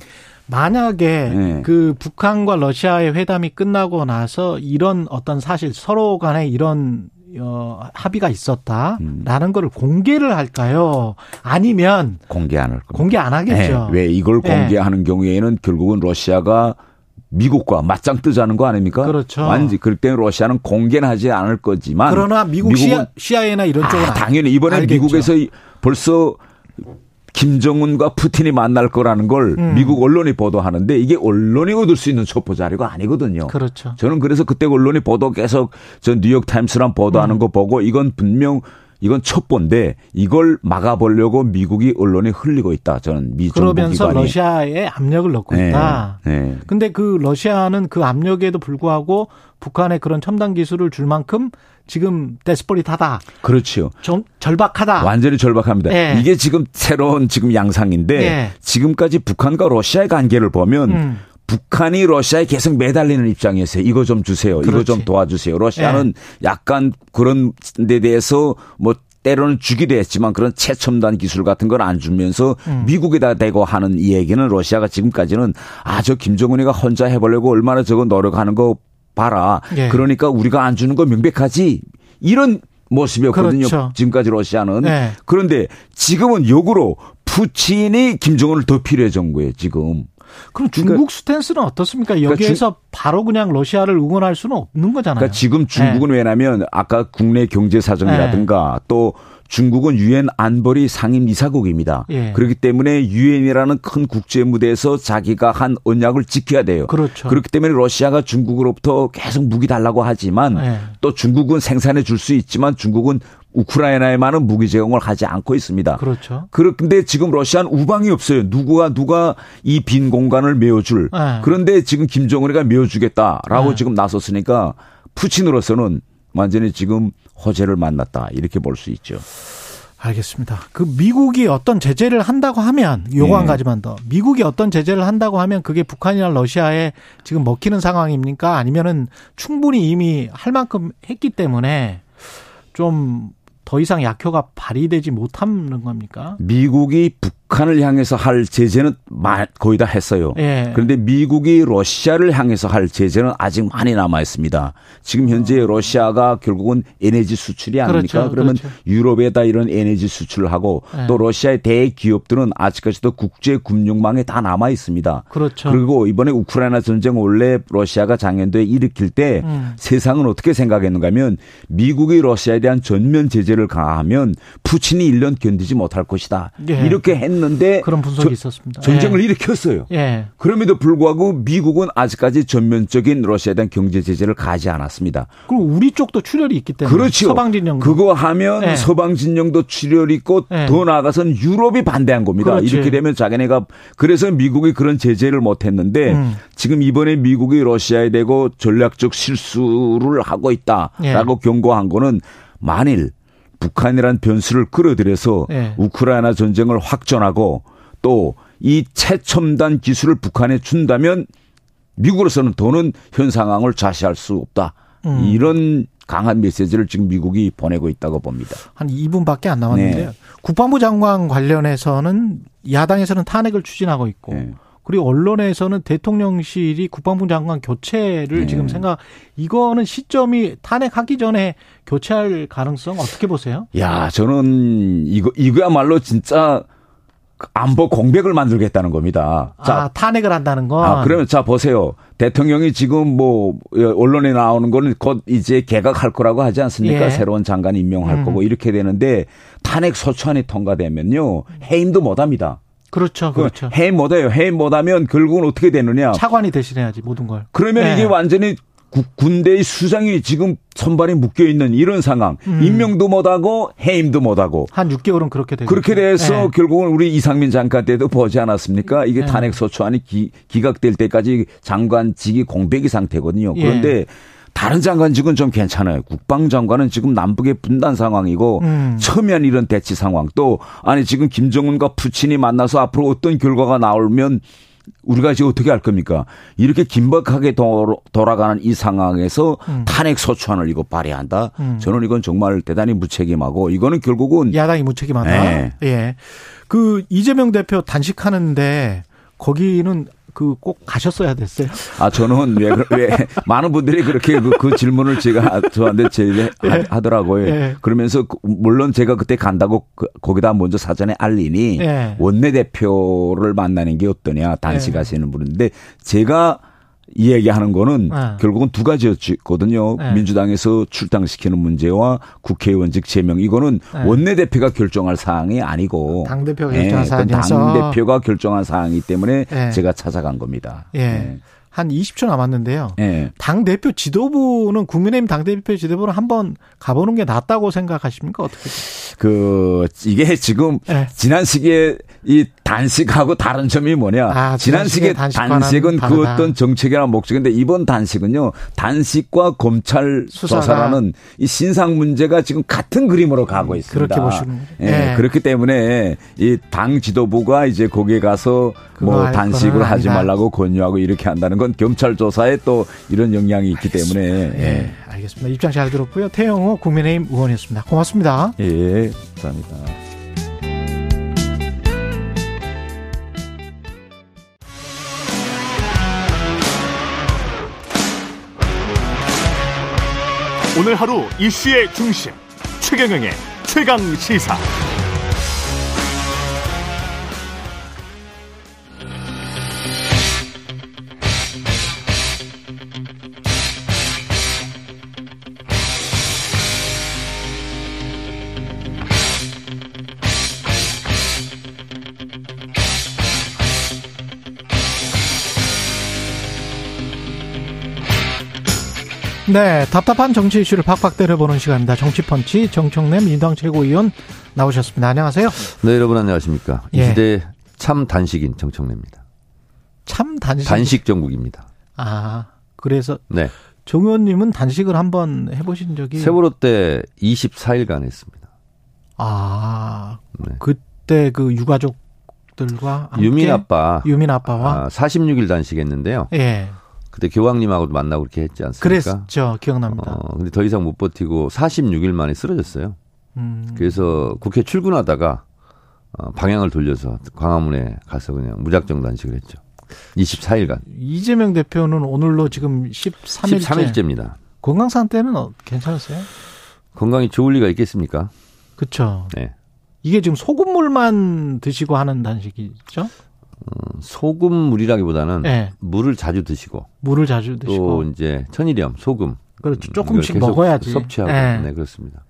만약에 네. 그 북한과 러시아의 회담이 끝나고 나서 이런 어떤 사실 서로 간에 이런 어, 합의가 있었다라는 음. 거를 공개를 할까요? 아니면 공개 안 할 겁니다. 공개 안 하겠죠. 네. 왜 이걸 네. 공개하는 네. 경우에는 결국은 러시아가 미국과 맞짱 뜨자는 거 아닙니까? 그렇죠. 완전 그럴 때 러시아는 공개는 하지 않을 거지만 그러나 미국 미국은 시아이나 이런 쪽은 아, 당연히 이번에 미국에서 벌써 김정은과 푸틴이 만날 거라는 걸 음. 미국 언론이 보도하는데 이게 언론이 얻을 수 있는 첩보 자료가 아니거든요. 그렇죠. 저는 그래서 그때 언론이 보도 계속 저 뉴욕 타임스랑 보도하는 음. 거 보고 이건 분명 이건 첩보인데 이걸 막아보려고 미국이 언론에 흘리고 있다. 저는 미 그러면서 러시아에 압력을 넣고 네, 있다. 네. 근데 그 러시아는 그 압력에도 불구하고 북한의 그런 첨단 기술을 줄 만큼 지금 데스포릿하다. 그렇죠. 좀 절박하다. 완전히 절박합니다. 네. 이게 지금 새로운 지금 양상인데 네. 지금까지 북한과 러시아의 관계를 보면 음. 북한이 러시아에 계속 매달리는 입장이었어요. 이거 좀 주세요. 그렇지. 이거 좀 도와주세요. 러시아는 네. 약간 그런 데 대해서 뭐 때로는 주기도 했지만 그런 최첨단 기술 같은 걸 안 주면서 음. 미국에다 대고 하는 이 얘기는 러시아가 지금까지는 아 저 김정은이가 혼자 해보려고 얼마나 저거 노력하는 거 봐라. 예. 그러니까 우리가 안 주는 거 명백하지. 이런 모습이었거든요. 그렇죠. 지금까지 러시아는. 네. 그런데 지금은 역으로 푸틴이 김정은을 더 필요해진 거예요, 지금. 그럼 중국 그러니까, 스탠스는 어떻습니까? 그러니까 여기에서 그러니까 바로 그냥 러시아를 응원할 수는 없는 거잖아요. 그러니까 지금 중국은 네. 왜냐하면 아까 국내 경제 사정이라든가 네. 또 중국은 유엔 안보리 상임 이사국입니다. 예. 그렇기 때문에 유엔이라는 큰 국제 무대에서 자기가 한 언약을 지켜야 돼요. 그렇죠. 그렇기 때문에 러시아가 중국으로부터 계속 무기 달라고 하지만 예. 또 중국은 생산해 줄 수 있지만 중국은 우크라이나에만은 무기 제공을 하지 않고 있습니다. 그렇죠. 그런데 지금 러시아는 우방이 없어요. 누구가 누가 이 빈 공간을 메워줄. 네. 그런데 지금 김정은이가 메워주겠다라고 네. 지금 나섰으니까 푸친으로서는 완전히 지금 허재를 만났다 이렇게 볼 수 있죠. 알겠습니다. 그 미국이 어떤 제재를 한다고 하면 요거 한 네. 가지만 더 미국이 어떤 제재를 한다고 하면 그게 북한이나 러시아에 지금 먹히는 상황입니까? 아니면은 충분히 이미 할 만큼 했기 때문에 좀 더 이상 약효가 발휘되지 못하는 겁니까? 미국이 북 한을 향해서 할 제재는 거의 다 했어요. 예. 그런데 미국이 러시아를 향해서 할 제재는 아직 많이 남아 있습니다. 지금 현재 어. 러시아가 결국은 에너지 수출이 아닙니까? 그렇죠. 그러면 그렇죠. 유럽에다 이런 에너지 수출을 하고 예. 또 러시아의 대기업들은 아직까지도 국제 금융망에 다 남아 있습니다. 그렇죠. 그리고 이번에 우크라이나 전쟁 원래 러시아가 장년도에 일으킬 때 음. 세상은 어떻게 생각했는가 하면 미국이 러시아에 대한 전면 제재를 가하면 푸틴이 1년 견디지 못할 것이다. 예. 이렇게 했 는데 그런 분석이 저, 있었습니다. 전쟁을 예. 일으켰어요. 예. 그럼에도 불구하고 미국은 아직까지 전면적인 러시아에 대한 경제 제재를 가지 않았습니다. 그리고 우리 쪽도 출혈이 있기 때문에 그렇죠. 서방 진영 그거 하면 예. 서방 진영도 출혈이 있고 예. 더 나아가서는 유럽이 반대한 겁니다. 그렇지. 이렇게 되면 자기네가 그래서 미국이 그런 제재를 못 했는데 음. 지금 이번에 미국이 러시아에 대고 전략적 실수를 하고 있다라고 예. 경고한 거는 만일 북한이란 변수를 끌어들여서 네. 우크라이나 전쟁을 확전하고 또 이 최첨단 기술을 북한에 준다면 미국으로서는 더는 현 상황을 좌시할 수 없다. 음. 이런 강한 메시지를 지금 미국이 보내고 있다고 봅니다. 한 2분밖에 안 남았는데요. 네. 국방부 장관 관련해서는 야당에서는 탄핵을 추진하고 있고 네. 그리고 언론에서는 대통령실이 국방부 장관 교체를 네. 지금 생각 이거는 시점이 탄핵하기 전에 교체할 가능성 어떻게 보세요? 야, 저는 이거 이거야말로 진짜 안보 공백을 만들겠다는 겁니다. 자, 아, 탄핵을 한다는 건. 아, 그러면 자 보세요. 대통령이 지금 뭐 언론에 나오는 거는 곧 이제 개각할 거라고 하지 않습니까? 예. 새로운 장관 임명할 음. 거고 이렇게 되는데 탄핵 소추안이 통과되면요 해임도 못 합니다. 그렇죠, 그렇죠. 해임 못해요. 해임 못하면 결국은 어떻게 되느냐? 차관이 대신해야지 모든 걸. 그러면 네. 이게 완전히 군대의 수장이 지금 선발에 묶여 있는 이런 상황. 음. 임명도 못하고 해임도 못하고. 한 6개월은 그렇게 되죠. 그렇게 돼서 네. 결국은 우리 이상민 장관 때도 보지 않았습니까? 이게 네. 탄핵 소추안이 기, 각될 때까지 장관직이 공백이 상태거든요. 그런데 예. 다른 장관직은 좀 괜찮아요. 국방장관은 지금 남북의 분단 상황이고 음. 첨예한 이런 대치 상황 또 아니 지금 김정은과 푸틴이 만나서 앞으로 어떤 결과가 나오면 우리가 이제 어떻게 할 겁니까? 이렇게 긴박하게 돌아가는 이 상황에서 음. 탄핵 소추안을 이거 발의한다? 음. 저는 이건 정말 대단히 무책임하고 이거는 결국은 야당이 무책임하다. 네. 예. 그 이재명 대표 단식하는데 거기는 그 꼭 가셨어야 됐어요. 아 저는 왜, 왜 많은 분들이 그렇게 그, 그 질문을 제가 저한테 제일 예. 하더라고요. 예. 그러면서 그, 물론 제가 그때 간다고 그, 거기다 먼저 사전에 알리니 예. 원내 대표를 만나는 게 어떠냐 단식하시는 예. 분인데 제가 이야기하는 거는 네. 결국은 두 가지였거든요. 네. 민주당에서 출당시키는 문제와 국회의원직 제명 이거는 네. 원내대표가 결정할 사항이 아니고 당대표가 결정한 네, 사항이어서 당대표가 결정한 사항이기 때문에 네. 제가 찾아간 겁니다. 예. 네. 한 20초 남았는데요. 네. 당 대표 지도부는 국민의힘 당 대표 지도부는 한번 가보는 게 낫다고 생각하십니까? 어떻게? 그 이게 지금 네. 지난 시기에 이 단식하고 다른 점이 뭐냐? 아, 지난 시기에 단식은 그 어떤 정책이나 목적인데 이번 단식은요 단식과 검찰 수사가. 조사라는 이 신상 문제가 지금 같은 그림으로 가고 음, 있습니다. 그렇게 보시는 예, 네. 그렇기 때문에 이 당 지도부가 이제 거기에 가서 뭐 단식을 하지. 말라고 권유하고 이렇게 한다는 건 검찰 조사에 또 이런 영향이 있기 알겠습니다. 때문에 예. 예. 알겠습니다. 입장 잘 들었고요. 태영호 국민의힘 의원이었습니다. 고맙습니다. 예, 감사합니다. 오늘 하루 이슈의 중심 최경영의 최강 시사. 네, 답답한 정치 이슈를 팍팍 때려보는 시간입니다. 정치펀치 정청래 민주당 최고위원 나오셨습니다. 안녕하세요. 네, 여러분 안녕하십니까. 이 예. 시대 참 단식인 정청래입니다. 참 단식. 단식 정국입니다. 아, 그래서 네. 정 의원님은 단식을 한번 해보신 적이 세월호 때 24일간 했습니다. 아, 네. 그때 그 유가족들과 유민 아빠, 유민 아빠와 아, 46일 단식했는데요. 예. 그때 교황님하고도 만나고 그렇게 했지 않습니까? 그랬죠. 기억납니다. 어, 근데 더 이상 못 버티고 46일 만에 쓰러졌어요. 음. 그래서 국회 출근하다가 어, 방향을 돌려서 광화문에 가서 그냥 무작정 단식을 했죠. 24일간. 이재명 대표는 오늘로 지금 13일째. 13일째입니다. 건강 상태는 어, 괜찮으세요? 건강이 좋을 리가 있겠습니까? 그렇죠. 네. 이게 지금 소금물만 드시고 하는 단식이죠? 어, 소금 물이라기보다는 네. 물을 자주 드시고 물을 자주 드시고 또 이제 천일염, 소금 그렇죠. 조금씩 먹어야지. 섭취하고 네. 네, 그렇습니다.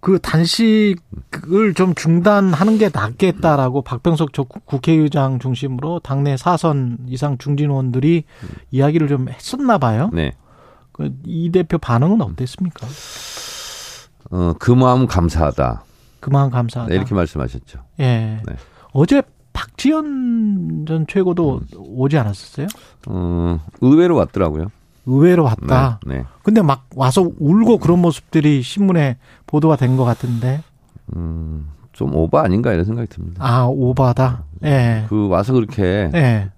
그 단식을 좀 중단하는 게 낫겠다라고 박병석 국회의장 중심으로 당내 사선 이상 중진 의원들이 음. 이야기를 좀 했었나 봐요. 네. 그이 대표 반응은 어땠습니까? 어, 그 마음 감사하다. 그 마음 감사하다. 네, 이렇게 말씀하셨죠. 예. 네. 어제 박지원 전 최고도 음. 오지 않았었어요? 어, 의외로 왔더라고요. 의외로 왔다. 네, 네. 근데 막 와서 울고 그런 모습들이 신문에 보도가 된 것 같은데. 음, 좀 오바 아닌가 이런 생각이 듭니다. 아, 오바다. 예. 네. 그 와서 그렇게 네.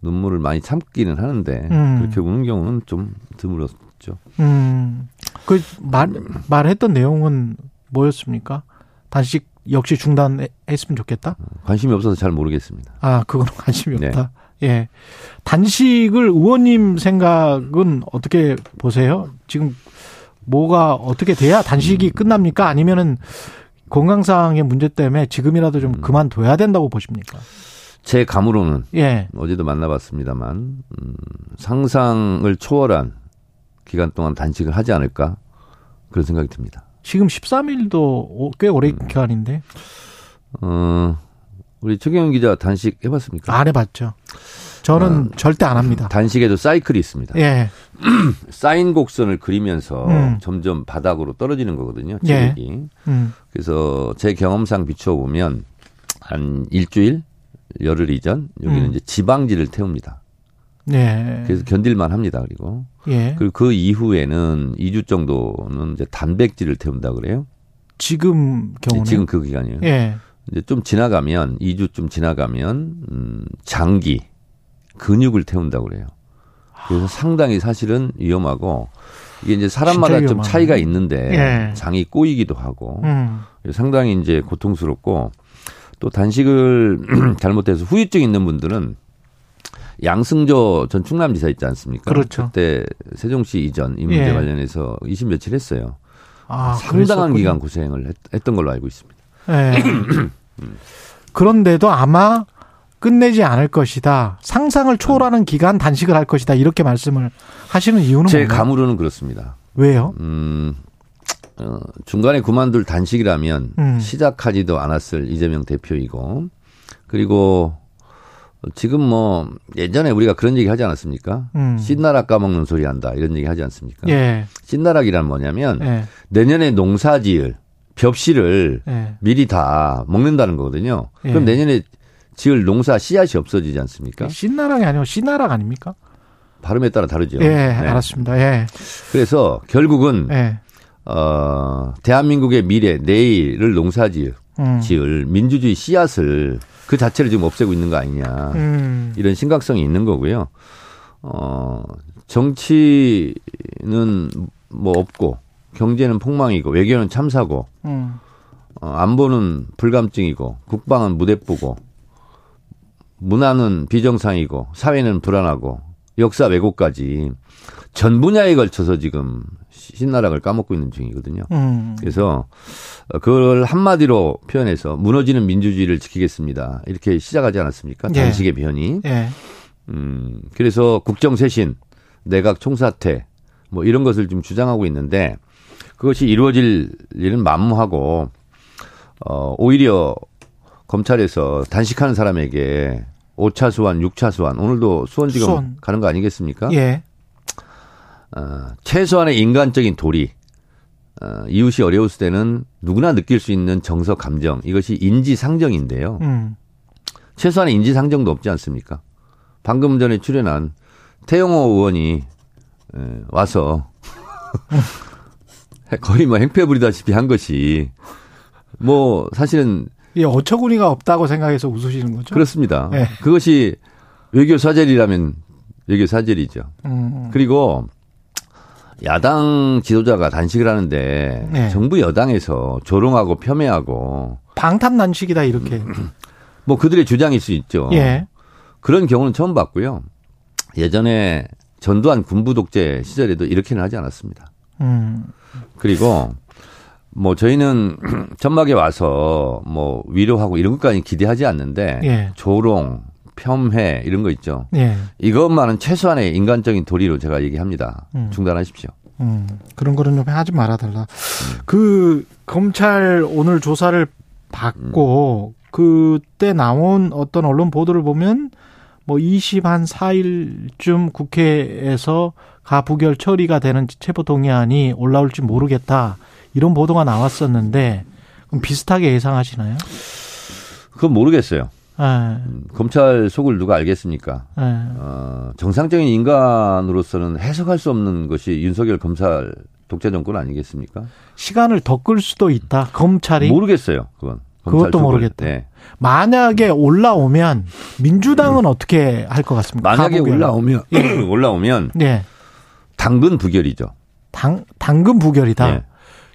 눈물을 많이 참기는 하는데 음. 그렇게 우는 경우는 좀 드물었죠. 음. 그 말 말했던 내용은 뭐였습니까? 단식 역시 중단했으면 좋겠다. 관심이 없어서 잘 모르겠습니다. 아, 그건 *laughs* 관심이 네. 없다. 예. 단식을 의원님 생각은 어떻게 보세요? 지금 뭐가 어떻게 돼야 단식이 음. 끝납니까? 아니면은 건강상의 문제 때문에 지금이라도 좀 음. 그만둬야 된다고 보십니까? 제 감으로는 예. 어제도 만나봤습니다만 음, 상상을 초월한 기간 동안 단식을 하지 않을까 그런 생각이 듭니다. 지금 13일도 꽤 오래 음. 기간인데. 어, 우리 최경영 기자 단식 해봤습니까? 안 해봤죠. 저는 어, 절대 안 합니다. 단식에도 사이클이 있습니다. 예. *clears throat* 쌓인 곡선을 그리면서 음. 점점 바닥으로 떨어지는 거거든요. 체력이. 예. 음. 그래서 제 경험상 비춰보면 한 일주일, 열흘 이전 여기는 음. 이제 지방지를 태웁니다. 네. 그래서 견딜만 합니다. 그리고 예. 그리고 그 이후에는 2주 정도는 이제 단백질을 태운다 그래요. 지금 경우는 지금 그 기간이에요. 예. 이제 좀 지나가면 2주 좀 지나가면 음 장기 근육을 태운다 그래요. 그래서 상당히 사실은 위험하고 이게 이제 사람마다 좀 차이가 있는데 예. 장이 꼬이기도 하고 음. 상당히 이제 고통스럽고 또 단식을 *clears throat* 잘못해서 후유증 있는 분들은 양승조 전 충남지사 있지 않습니까? 그렇죠. 그때 세종시 이전 이 문제 예. 관련해서 20 며칠 했어요. 아, 상당한 그랬었군요. 기간 고생을 했, 던 걸로 알고 있습니다. 예. *clears throat* 그런데도 아마 끝내지 않을 것이다. 상상을 초월하는 기간 단식을 할 것이다. 이렇게 말씀을 하시는 이유는 제 뭔가요? 감으로는 그렇습니다. 왜요? 음, 어, 중간에 그만둘 단식이라면 음. 시작하지도 않았을 이재명 대표이고 그리고 지금 뭐 예전에 우리가 그런 얘기 하지 않았습니까? 음. 신나락 까먹는 소리 한다 이런 얘기 하지 않습니까? 예. 신나락이란 뭐냐면 예. 내년에 농사지을 벽씨를 예. 미리 다 먹는다는 거거든요. 예. 그럼 내년에 지을 농사 씨앗이 없어지지 않습니까? 신나락이 아니고 신나락 아닙니까? 발음에 따라 다르죠. 예, 네. 알았습니다. 예. 그래서 결국은 예. 어 대한민국의 미래 내일을 농사지을 음. 지을 민주주의 씨앗을 그 자체를 지금 없애고 있는 거 아니냐. 음. 이런 심각성이 있는 거고요. 어, 정치는 뭐 없고, 경제는 폭망이고, 외교는 참사고, 음. 어, 안보는 불감증이고, 국방은 무대뽀고, 문화는 비정상이고, 사회는 불안하고, 역사 왜곡까지 전 분야에 걸쳐서 지금 신나락을 까먹고 있는 중이거든요. 음. 그래서 그걸 한마디로 표현해서 무너지는 민주주의를 지키겠습니다. 이렇게 시작하지 않았습니까? 예. 단식의 변이. 예. 음, 그래서 국정쇄신, 내각 총사퇴, 뭐 이런 것을 좀 주장하고 있는데 그것이 이루어질 일은 만무하고, 어, 오히려 검찰에서 단식하는 사람에게 5차 소환, 6차 소환, 오늘도 수원지검 수원. 가는 거 아니겠습니까? 예. 어, 최소한의 인간적인 도리, 어, 이웃이 어려웠을 때는 누구나 느낄 수 있는 정서 감정 이것이 인지상정인데요. 음. 최소한의 인지상정도 없지 않습니까? 방금 전에 출연한 태영호 의원이 에, 와서 *laughs* 거의 뭐 행패 부리다시피 한 것이 뭐 사실은 예, 어처구니가 없다고 생각해서 웃으시는 거죠? 그렇습니다. 네. 그것이 외교 사절이라면 외교 사절이죠. 음. 그리고 야당 지도자가 단식을 하는데 네. 정부 여당에서 조롱하고 폄훼하고 방탄 난식이다 이렇게 뭐 그들의 주장일 수 있죠. 예. 그런 경우는 처음 봤고요. 예전에 전두환 군부 독재 시절에도 이렇게는 하지 않았습니다. 음. 그리고 뭐 저희는 *clears throat* 전막에 와서 뭐 위로하고 이런 것까지 기대하지 않는데 예. 조롱, 폄훼 이런 거 있죠. 예. 이것만은 최소한의 인간적인 도리로 제가 얘기합니다. 음. 중단하십시오. 음. 그런 거는 좀 하지 말아달라. 음. 그 검찰 오늘 조사를 받고 음. 그때 나온 어떤 언론 보도를 보면 뭐 20한 4일쯤 국회에서 가부결 처리가 되는 체포 동의안이 올라올지 모르겠다. 이런 보도가 나왔었는데 그럼 비슷하게 예상하시나요? 그건 모르겠어요. 네. 검찰 속을 누가 알겠습니까? 네. 어, 정상적인 인간으로서는 해석할 수 없는 것이 윤석열 검찰 독재 정권 아니겠습니까? 시간을 더 끌 수도 있다. 검찰이 모르겠어요. 그건 그것도 모르겠다. 네. 만약에 올라오면 민주당은 음. 어떻게 할 것 같습니까? 만약에 가보면. 올라오면 예. *clears throat* 올라오면 네. 당근 부결이죠. 당 당근 부결이다.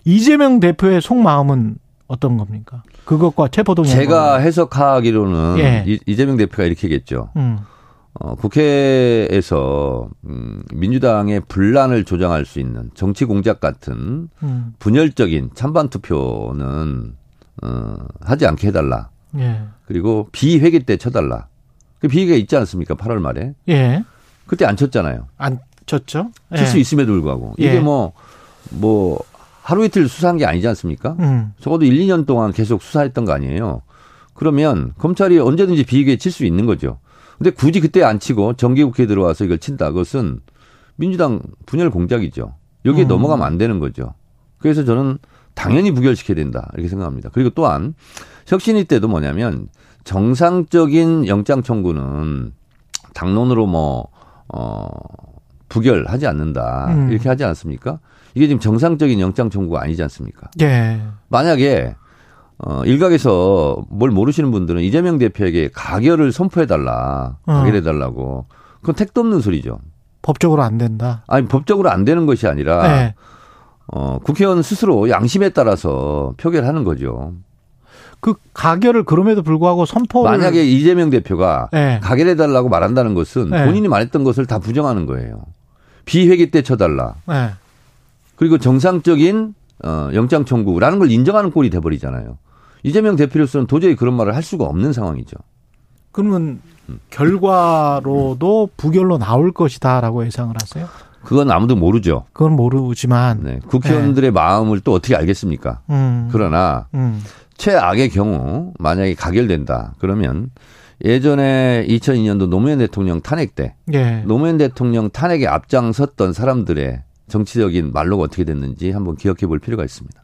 네. 이재명 대표의 속마음은 어떤 겁니까? 그것과 체포동의 제가 해석하기로는 예. 이재명 대표가 이렇게 겠죠. 음. 어, 국회에서 음, 민주당의 분란을 조장할 수 있는 정치 공작 같은 음. 분열적인 찬반 투표는 어, 하지 않게 해달라. 예. 그리고 비회기 때 쳐달라. 그 비회가 있지 않습니까? 8월 말에. 예. 그때 안 쳤잖아요. 안 쳤죠. 칠수 예. 있음에도 불구하고 이게 뭐뭐 예. 뭐 하루 이틀 수사한 게 아니지 않습니까? 음. 적어도 1, 2년 동안 계속 수사했던 거 아니에요. 그러면 검찰이 언제든지 비위에 칠 수 있는 거죠. 근데 굳이 그때 안 치고 정기국회에 들어와서 이걸 친다. 그것은 민주당 분열 공작이죠. 여기에 음. 넘어가면 안 되는 거죠. 그래서 저는 당연히 부결시켜야 된다. 이렇게 생각합니다. 그리고 또한 혁신위 때도 뭐냐면 정상적인 영장 청구는 당론으로 뭐, 어, 부결하지 않는다. 음. 이렇게 하지 않습니까? 이게 지금 정상적인 영장 청구가 아니지 않습니까? 예. 만약에 어, 일각에서 뭘 모르시는 분들은 이재명 대표에게 가결을 선포해달라. 어. 가결해달라고. 그건 택도 없는 소리죠. 법적으로 안 된다? 아니, 법적으로 안 되는 것이 아니라, 네. 어, 국회의원 스스로 양심에 따라서 표결하는 거죠. 그 가결을 그럼에도 불구하고 선포를 만약에 이재명 대표가 네. 가결해달라고 말한다는 것은 네. 본인이 말했던 것을 다 부정하는 거예요. 비회기 때 쳐달라. 네. 그리고 정상적인 어, 영장 청구라는 걸 인정하는 꼴이 돼버리잖아요. 이재명 대표로서는 도저히 그런 말을 할 수가 없는 상황이죠. 그러면 음. 결과로도 부결로 나올 것이다라고 예상을 하세요? 그건 아무도 모르죠. 그건 모르지만 네. 국회의원들의 네. 마음을 또 어떻게 알겠습니까? 음. 그러나 음. 최악의 경우 만약에 가결된다 그러면 예전에 2002년도 노무현 대통령 탄핵 때 예. 노무현 대통령 탄핵에 앞장섰던 사람들의 정치적인 말로가 어떻게 됐는지 한번 기억해 볼 필요가 있습니다.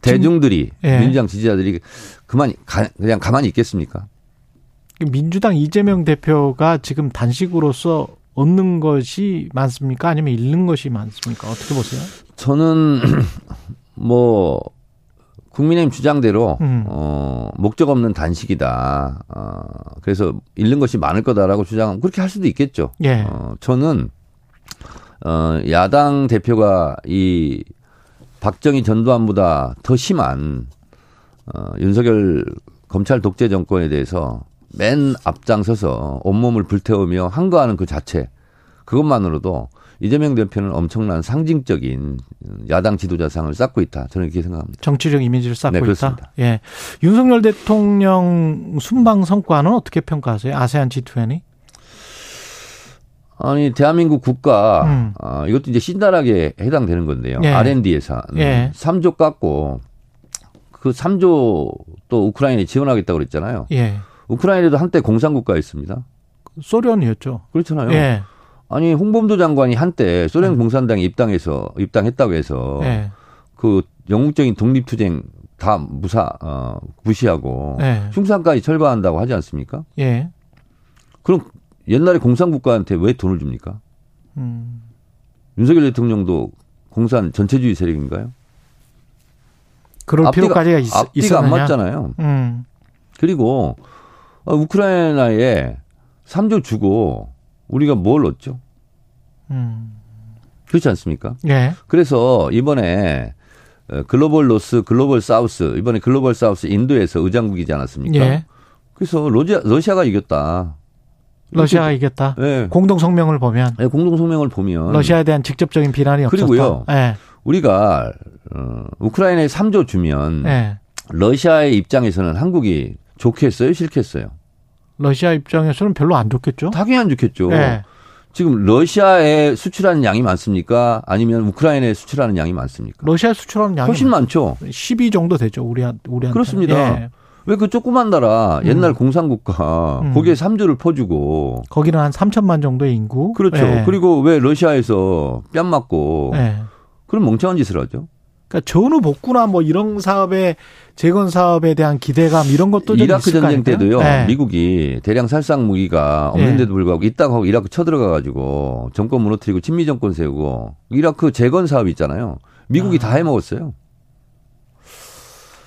대중들이 예. 민주당 지지자들이 그만 그냥 가만히 있겠습니까? 민주당 이재명 대표가 지금 단식으로서 얻는 것이 많습니까? 아니면 잃는 것이 많습니까? 어떻게 보세요? 저는 *clears throat* 뭐 국민의힘 주장대로 음. 어 목적 없는 단식이다. 어 그래서 잃는 것이 많을 거다라고 주장하면 그렇게 할 수도 있겠죠. 예. 어 저는 어, 야당 대표가 이 박정희 전두환보다 더 심한 어, 윤석열 검찰 독재 정권에 대해서 맨 앞장서서 온몸을 불태우며 한거하는 그 자체 그것만으로도 이재명 대표는 엄청난 상징적인 야당 지도자상을 쌓고 있다. 저는 이렇게 생각합니다. 정치적 이미지를 쌓고 네, 있다. 예. 윤석열 대통령 순방 성과는 어떻게 평가하세요? 아세안 G20? 아니 대한민국 국가 음. 어, 이것도 이제 신나하게 해당되는 건데요. 예. R&D 예산 예. 3조 깎고 그 3조 또 우크라이나에 지원하겠다고 그랬잖아요. 예. 우크라이나도 한때 공산국가였습니다. 소련이었죠. 그렇잖아요. 예. 아니 홍범도 장관이 한때 소련 음. 공산당에 입당해서 입당했다고 해서 네. 그 영국적인 독립투쟁 다 무사 어, 무시하고 네. 흉산까지 철거한다고 하지 않습니까? 예. 그럼 옛날에 공산국가한테 왜 돈을 줍니까? 음. 윤석열 대통령도 공산 전체주의 세력인가요? 그럴 앞뒤가, 필요까지가 있, 앞뒤가 안 맞잖아요. 음. 그리고 어, 우크라이나에 3조 주고 우리가 뭘 얻죠? 음. 그렇지 않습니까? 예. 그래서 이번에 어, 글로벌 노스, 글로벌 사우스, 이번에 글로벌 사우스 인도에서 의장국이지 않았습니까? 예. 그래서 러시아, 러시아가 이겼다. 러시아가 이겼다. 네. 공동 성명을 보면. 네, 공동 성명을 보면 러시아에 대한 직접적인 비난이 없었다. 그리고요. 네. 우리가 어, 우크라이나에 3조 주면 네. 러시아의 입장에서는 한국이 좋겠어요, 싫겠어요? 러시아 입장에서는 별로 안 좋겠죠. 당연히 안 좋겠죠. 네. 지금 러시아에 수출하는 양이 많습니까? 아니면 우크라이나에 수출하는 양이 많습니까? 러시아에 수출하는 양이 훨씬 많죠. 12 정도 되죠. 우리 우리한테. 그렇습니다. 예. 왜 그 조그만 나라 음. 옛날 공산국가 음. 거기에 3조를 퍼주고 거기는 한 3천만 정도의 인구 그렇죠. 예. 그리고 왜 러시아에서 뺨 맞고 예. 그런 멍청한 짓을 하죠. 그러니까 전후 복구나 뭐 이런 사업에 재건 사업에 대한 기대감 이런 것도 좀 이라크 전쟁 때도요. 네. 미국이 대량 살상 무기가 없는데도 네. 불구하고 있다고 하고 이라크 쳐들어가 가지고 정권 무너뜨리고 친미 정권 세우고 이라크 재건 사업 있잖아요. 미국이 아. 다 해먹었어요.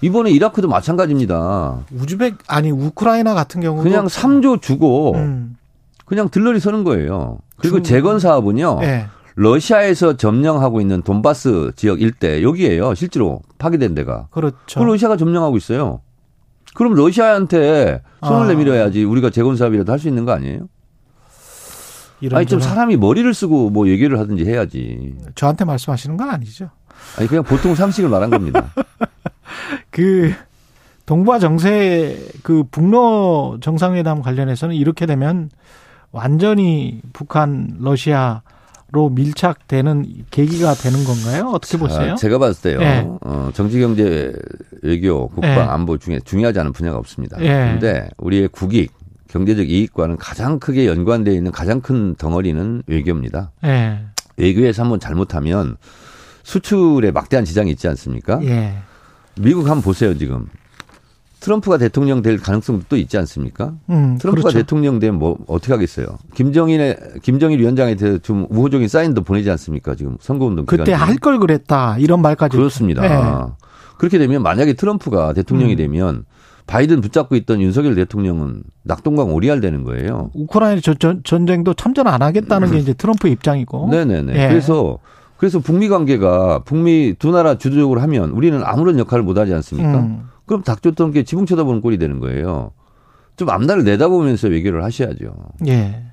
이번에 이라크도 마찬가지입니다. 우즈벡 아니 우크라이나 같은 경우는 그냥 3조 주고 음. 그냥 들러리 서는 거예요. 그리고 중... 재건 사업은요. 네. 러시아에서 점령하고 있는 돈바스 지역 일대 여기에요. 실제로 파괴된 데가. 그렇죠. 그 러시아가 점령하고 있어요. 그럼 러시아한테 손을 아. 내밀어야지 우리가 재건 사업이라도 할 수 있는 거 아니에요? 아니 좀 사람이 머리를 쓰고 뭐 얘기를 하든지 해야지. 저한테 말씀하시는 건 아니죠? 아니 그냥 보통 상식을 말한 겁니다. *laughs* *laughs* 그 동북아 정세 그 북러 정상회담 관련해서는 이렇게 되면 완전히 북한 러시아 로 밀착되는 계기가 되는 건가요? 어떻게 자, 보세요? 제가 봤을 때요. 네. 어, 정치, 경제, 외교, 국방, 네. 안보 중에 중요하지 않은 분야가 없습니다. 그런데 네. 우리의 국익, 경제적 이익과는 가장 크게 연관되어 있는 가장 큰 덩어리는 외교입니다. 외교에서 한번 잘못하면 수출에 막대한 지장이 있지 않습니까? 미국 한번 보세요, 지금. 트럼프가 대통령 될 가능성도 또 있지 않습니까? 음, 트럼프가 그렇죠. 대통령 되면 뭐 어떻게 하겠어요? 김정인의 김정일 위원장에 대해서 좀 우호적인 사인도 보내지 않습니까? 지금 선거운동 그때 할 걸 그랬다 이런 말까지 그렇습니다. 네. 그렇게 되면 만약에 트럼프가 대통령이 음. 되면 바이든 붙잡고 있던 윤석열 대통령은 낙동강 오리알 되는 거예요. 우크라이나 전쟁도 참전 안 하겠다는 게 이제 트럼프 입장이고. 네네네. 예. 그래서 그래서 북미 관계가 북미 두 나라 주도적으로 하면 우리는 아무런 역할을 못 하지 않습니까? 음. 그럼 닥쳤던 게 지붕 쳐다보는 꼴이 되는 거예요. 좀 앞날을 내다보면서 외교를 하셔야죠. 예.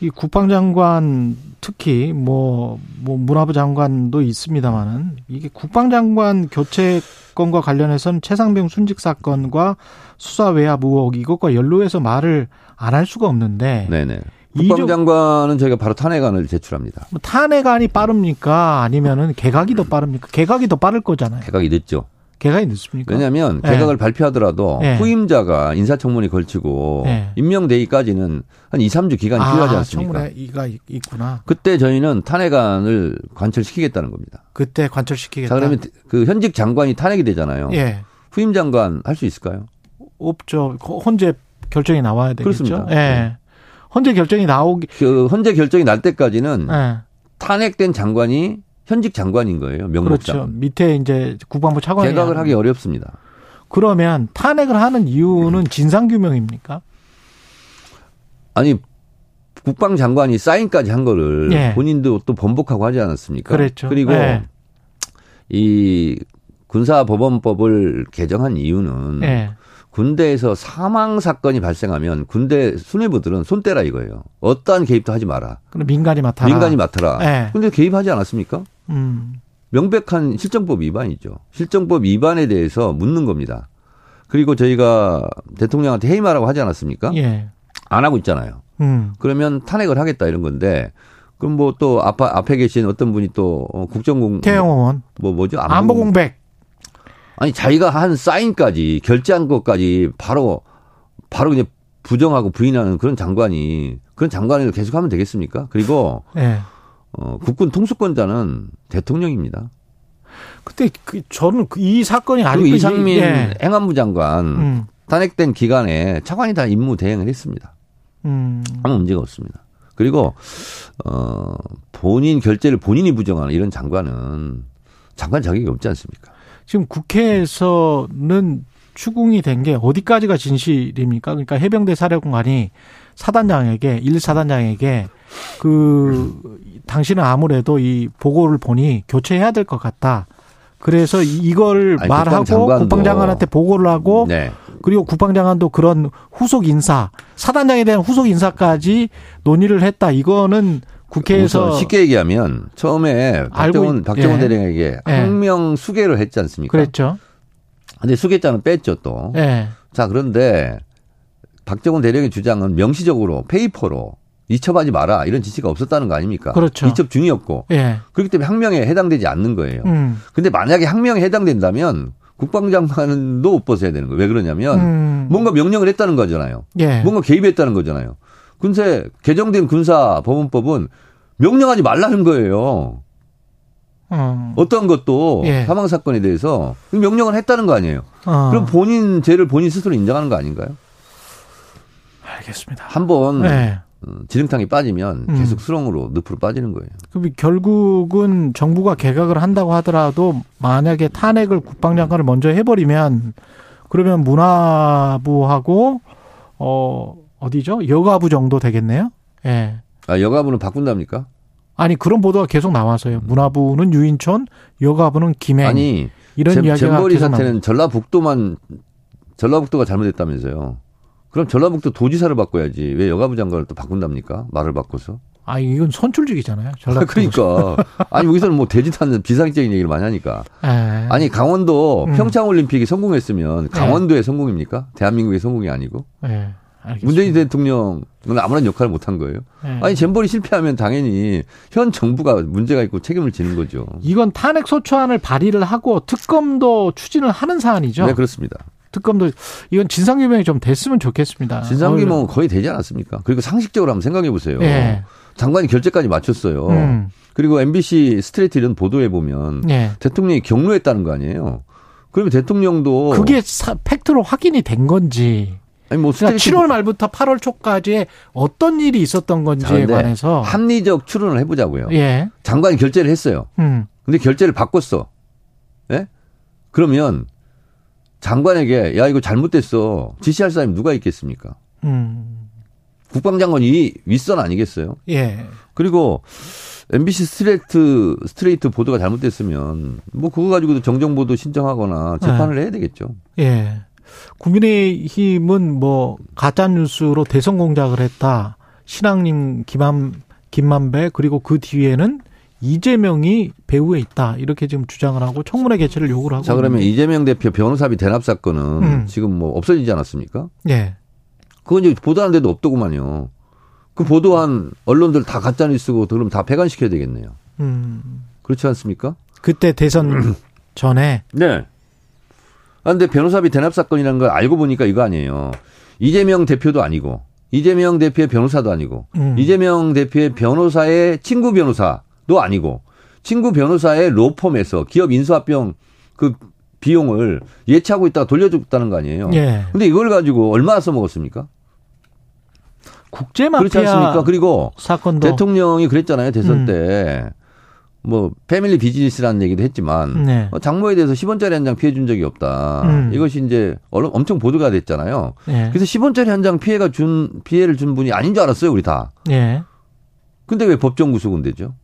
이 국방장관 특히 뭐, 뭐 문화부 장관도 있습니다만은 이게 국방장관 교체 건과 관련해서는 최상병 순직 사건과 수사 외압 의혹 이것과 연루해서 말을 안 할 수가 없는데. 네네. 국방장관은 저희가 바로 탄핵안을 제출합니다. 뭐 탄핵안이 빠릅니까? 아니면은 개각이 더 빠릅니까? 개각이 더 빠를 거잖아요. 개각이 늦죠. 개각이 늦습니까? 왜냐하면 네. 개각을 발표하더라도 네. 후임자가 인사청문회 걸치고 네. 임명되기까지는 한 2, 3주 기간이 아, 필요하지 않습니까? 청문회가 있구나. 그때 저희는 탄핵안을 관철시키겠다는 겁니다. 그때 관철시키겠다. 자, 그러면 그 현직 장관이 탄핵이 되잖아요. 예. 후임 장관 할 수 있을까요? 없죠. 헌재 결정이 나와야 되겠죠. 그렇습니다. 예. 헌재 결정이 나오기 그 헌재 결정이 날 때까지는 예. 탄핵된 장관이 현직 장관인 거예요. 명목장. 그렇죠. 밑에 이제 국방부 차관이 개각을 하기 어렵습니다. 그러면 탄핵을 하는 이유는 진상 규명입니까? 아니 국방장관이 사인까지 한 거를 예. 본인도 또 번복하고 하지 않았습니까? 그랬죠. 그리고 예. 이 군사법원법을 개정한 이유는 예. 군대에서 사망 사건이 발생하면 군대 수뇌부들은 손 떼라 이거예요. 어떠한 개입도 하지 마라. 그럼 민간이 맡아라. 민간이 맡아라. 네. 근데 개입하지 않았습니까? 음. 명백한 실정법 위반이죠. 실정법 위반에 대해서 묻는 겁니다. 그리고 저희가 대통령한테 해임하라고 하지 않았습니까? 예. 안 하고 있잖아요. 음. 그러면 탄핵을 하겠다 이런 건데 그럼 뭐 또 앞에, 앞에 계신 어떤 분이 또 어, 국정공 태영원 뭐 뭐죠 안보 공백 아니 자기가 한 사인까지 결제한 것까지 바로 바로 그냥 부정하고 부인하는 그런 장관이 그런 장관을 계속 하면 되겠습니까? 그리고 네. 어, 국군 통수권자는 대통령입니다. 근데 그 저는 그이 사건이 아니고 이상민 예. 행안부 장관 음. 탄핵된 기간에 차관이 다 임무 대행을 했습니다. 음. 아무 문제가 없습니다. 그리고 어 본인 결재를 본인이 부정하는 이런 장관은 장관 자격이 없지 않습니까? 지금 국회에서는 추궁이 된 게 어디까지가 진실입니까? 그러니까 해병대 사령관이 사단장에게 일 사단장에게 그 당신은 아무래도 이 보고를 보니 교체해야 될 것 같다. 그래서 이걸 아니, 말하고 국방장관한테 보고를 하고 네. 그리고 국방장관도 그런 후속 인사 사단장에 대한 후속 인사까지 논의를 했다. 이거는 국회에서 쉽게 얘기하면 처음에 박정원 박정원 예. 대령에게 예. 항명 수계를 했지 않습니까? 그랬죠. 근데 수계자는 뺐죠 또. 예. 자 그런데 박정원 대령의 주장은 명시적으로 페이퍼로 이첩하지 마라 이런 지시가 없었다는 거 아닙니까? 그렇죠. 이첩 중이었고 예. 그렇기 때문에 항명에 해당되지 않는 거예요. 음. 근데 만약에 항명에 해당된다면 국방장관도 못 벗어야 되는 거예요. 왜 그러냐면 음. 뭔가 명령을 했다는 거잖아요. 예. 뭔가 개입했다는 거잖아요. 군세 개정된 군사 법원법은 명령하지 말라는 거예요. 어. 어떤 것도 예. 사망 사건에 대해서 명령을 했다는 거 아니에요. 어. 그럼 본인 죄를 본인 스스로 인정하는 거 아닌가요? 알겠습니다. 한번 네. 어, 지름탕이 빠지면 음. 계속 수렁으로 늪으로 빠지는 거예요. 그럼 결국은 정부가 개각을 한다고 하더라도 만약에 탄핵을 국방장관을 먼저 해버리면 그러면 문화부하고 어 어디죠? 여가부 정도 되겠네요. 예. 네. 아 여가부는 바꾼답니까? 아니 그런 보도가 계속 나와서요. 문화부는 유인촌, 여가부는 김행. 아니 이런 잼, 이야기가 잼버리 사태는 전라북도만 전라북도가 잘못했다면서요. 그럼 전라북도 도지사를 바꿔야지. 왜 여가부 장관을 또 바꾼답니까? 말을 바꿔서. 아, 이건 선출직이잖아요. 전라북도. *laughs* 그러니까. 아니, 여기서는 뭐 되지도 않는 비상적인 얘기를 많이 하니까. 에이. 네. 아니, 강원도 음. 평창올림픽이 성공했으면 강원도의 네. 성공입니까? 대한민국의 성공이 아니고. 네. 문재인 대통령은 아무런 역할을 못한 거예요. 네. 아니 잼버리 실패하면 당연히 현 정부가 문제가 있고 책임을 지는 거죠. 이건 탄핵 소추안을 발의를 하고 특검도 추진을 하는 사안이죠. 네 그렇습니다. 특검도 이건 진상규명이 좀 됐으면 좋겠습니다. 진상규명은 거의 되지 않았습니까? 그리고 상식적으로 한번 생각해 보세요. 네. 장관이 결재까지 마쳤어요. 음. 그리고 MBC 스트레이트 이런 보도해 보면 네. 대통령이 경로했다는 거 아니에요. 그러면 대통령도 그게 사, 팩트로 확인이 된 건지 아니 뭐 그러니까 7월 말부터 8월 초까지 어떤 일이 있었던 건지에 관해서 합리적 추론을 해보자고요. 예. 장관이 결재를 했어요. 음. 근데 결재를 바꿨어. 예? 그러면 장관에게 야 이거 잘못됐어 지시할 사람이 누가 있겠습니까? 음. 국방장관이 윗선 아니겠어요? 예. 그리고 MBC 스트레이트 스트레이트 보도가 잘못됐으면 뭐 그거 가지고도 정정 보도 신청하거나 재판을 네. 해야 되겠죠. 예. 국민의힘은 뭐 가짜 뉴스로 대선 공작을 했다. 신앙님 김한 김만배 그리고 그 뒤에는 이재명이 배후에 있다 이렇게 지금 주장을 하고 청문회 개최를 요구를 하고. 자 그러면 이재명 대표 변호사비 대납 사건은 음. 지금 뭐 없어지지 않았습니까? 예. 그건 이제 보도하는 데도 없더구만요. 그 보도한 언론들 다 가짜 뉴스고 그럼 다 폐간시켜야 되겠네요. 음. 그렇지 않습니까? 그때 대선 *clears throat* 전에. 네. 아, 근데 변호사비 대납 사건이라는 걸 알고 보니까 이거 아니에요. 이재명 대표도 아니고, 이재명 대표의 변호사도 아니고, 음. 이재명 대표의 변호사의 친구 변호사도 아니고, 친구 변호사의 로펌에서 기업 인수합병 그 비용을 예치하고 있다가 돌려줬다는 거 아니에요. 예. 근데 이걸 가지고 얼마나 써먹었습니까? 국제 마피아 그렇지 않습니까? 그리고 사건도 대통령이 그랬잖아요 대선 음. 때 뭐 패밀리 비즈니스라는 얘기도 했지만 네. 뭐 장모에 대해서 10원짜리 한 장 피해 준 적이 없다. 음. 이것이 이제 엄청 보도가 됐잖아요. 네. 그래서 10원짜리 한 장 피해가 준 피해를 준 분이 아닌 줄 알았어요, 우리 다. 네. 근데 왜 법정 구속은 되죠?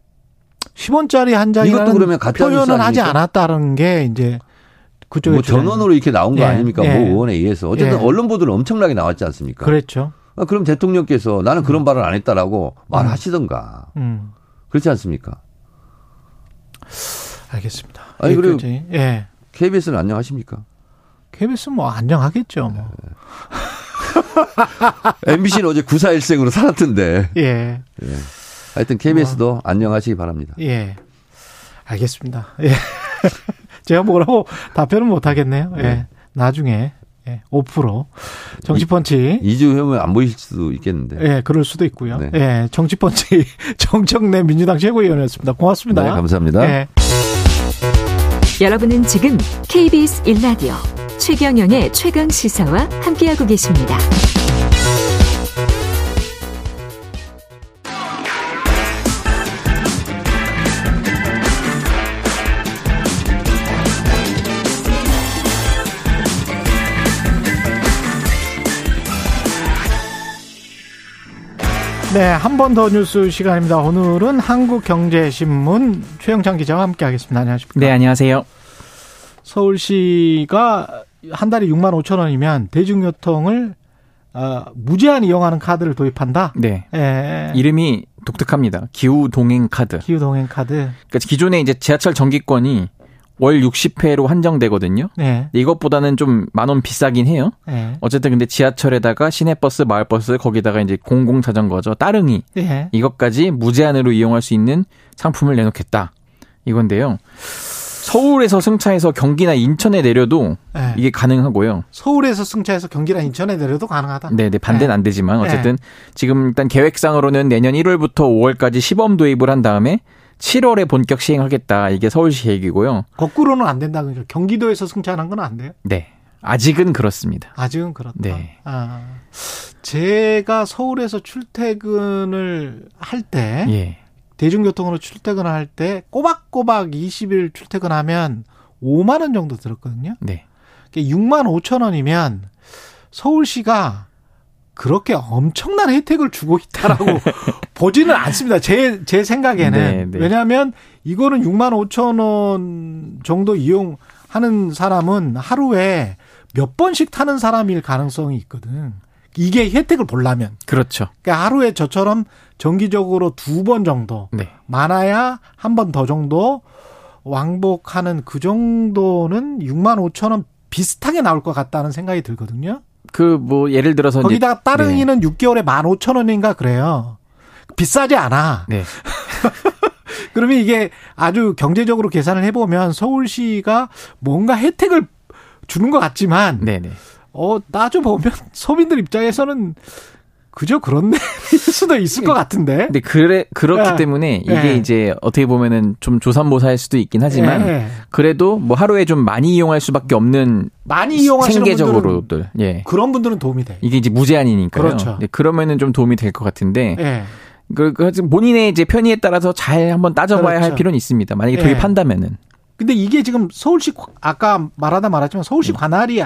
10원짜리 한 장이 이것도 그러면 가짜 표현은 하지 않았다는 게 이제 그쪽에 뭐 전원으로 이렇게 나온 거 예. 아닙니까? 예. 모 의원에 의해서 어쨌든 예. 언론 보도는 엄청나게 나왔지 않습니까? 그렇죠. 아, 그럼 대통령께서 나는 그런 음. 발언 안 했다라고 음. 말하시던가. 음. 그렇지 않습니까? 알겠습니다. 아니 그리고 예. KBS는 안녕하십니까? KBS는 뭐 안녕하겠죠. 뭐. 네. *laughs* MBC는 어제 94일생으로 살았던데. 예. 예. 하여튼 KBS도 뭐. 안녕하시기 바랍니다. 예. 알겠습니다. 예. *laughs* 제가 뭐라고 답변은 못 하겠네요. 예. 네. 나중에 예, 5% 정치펀치 2주 후면 안 보일 수도 있겠는데. 예, 그럴 수도 있고요. 네. 예, 정치펀치 *laughs* 정청래 민주당 최고위원이었습니다. 고맙습니다. 네, 감사합니다. 예. 여러분은 지금 KBS 1라디오 최경영의 최강 시사와 함께하고 계십니다. 네, 한 번 더 뉴스 시간입니다. 오늘은 한국경제신문 최영창 기자와 함께하겠습니다. 안녕하십니까? 네, 안녕하세요. 서울시가 한 달에 6만 5천 원이면 대중교통을 어, 무제한 이용하는 카드를 도입한다. 네. 예. 이름이 독특합니다. 기후 동행 카드. 기후 동행 카드. 그러니까 기존에 이제 지하철 정기권이 월 60회로 한정되거든요. 네. 이것보다는 좀 만 원 비싸긴 해요. 네. 어쨌든 근데 지하철에다가 시내버스, 마을버스 거기다가 이제 공공 자전거죠. 따릉이. 네. 이것까지 무제한으로 이용할 수 있는 상품을 내놓겠다. 이건데요. 서울에서 승차해서 경기나 인천에 내려도 네. 이게 가능하고요. 서울에서 승차해서 경기나 인천에 내려도 가능하다. 네, 네 반대는 네. 안 되지만 어쨌든 지금 일단 계획상으로는 내년 1월부터 5월까지 시범 도입을 한 다음에 7월에 본격 시행하겠다. 이게 서울시 얘기고요. 거꾸로는 안 된다는 거죠. 경기도에서 승차하는 건안 돼요? 네. 아직은 그렇습니다. 아직은 그렇다. 네. 아, 제가 서울에서 출퇴근을 할 때, 예. 대중교통으로 출퇴근할 때 꼬박꼬박 20일 출퇴근하면 5만 원 정도 들었거든요. 네. 6만 5천 원이면 서울시가 그렇게 엄청난 혜택을 주고 있다라고 *laughs* 보지는 않습니다. 제, 제 생각에는. 네, 네. 왜냐하면 이거는 6만 5천 원 정도 이용하는 사람은 하루에 몇 번씩 타는 사람일 가능성이 있거든. 이게 혜택을 보려면. 그렇죠. 그러니까 하루에 저처럼 정기적으로 두 번 정도. 네. 많아야 한 번 더 정도 왕복하는 그 정도는 6만 5천 원 비슷하게 나올 것 같다는 생각이 들거든요. 그 뭐 예를 들어서 거기다가 따릉이는 네. 6개월에 15,000원인가 그래요. 비싸지 않아. 네. *laughs* 그러면 이게 아주 경제적으로 계산을 해보면 서울시가 뭔가 혜택을 주는 것 같지만, 네네. 어, 따져 보면 *laughs* 서민들 입장에서는 그저 그런데 *laughs* 수도 있을 것 같은데. 근데 그래 그렇기 네. 때문에 이게 네. 이제 어떻게 보면은 좀 조삼모사일 수도 있긴 하지만 네. 그래도 뭐 하루에 좀 많이 이용할 수밖에 없는 많이 이용하시는 생계적으로들 예 그런 분들은 도움이 돼. 이게 이제 무제한이니까요. 그렇죠. 네, 그러면은 좀 도움이 될 것 같은데. 예. 그, 그 본인의 이제 편의에 따라서 잘 한번 따져봐야 그렇죠. 할 필요는 있습니다. 만약에 예. 도입한다면은. 근데 이게 지금 서울시 아까 말하다 말았지만 서울시 음. 관할이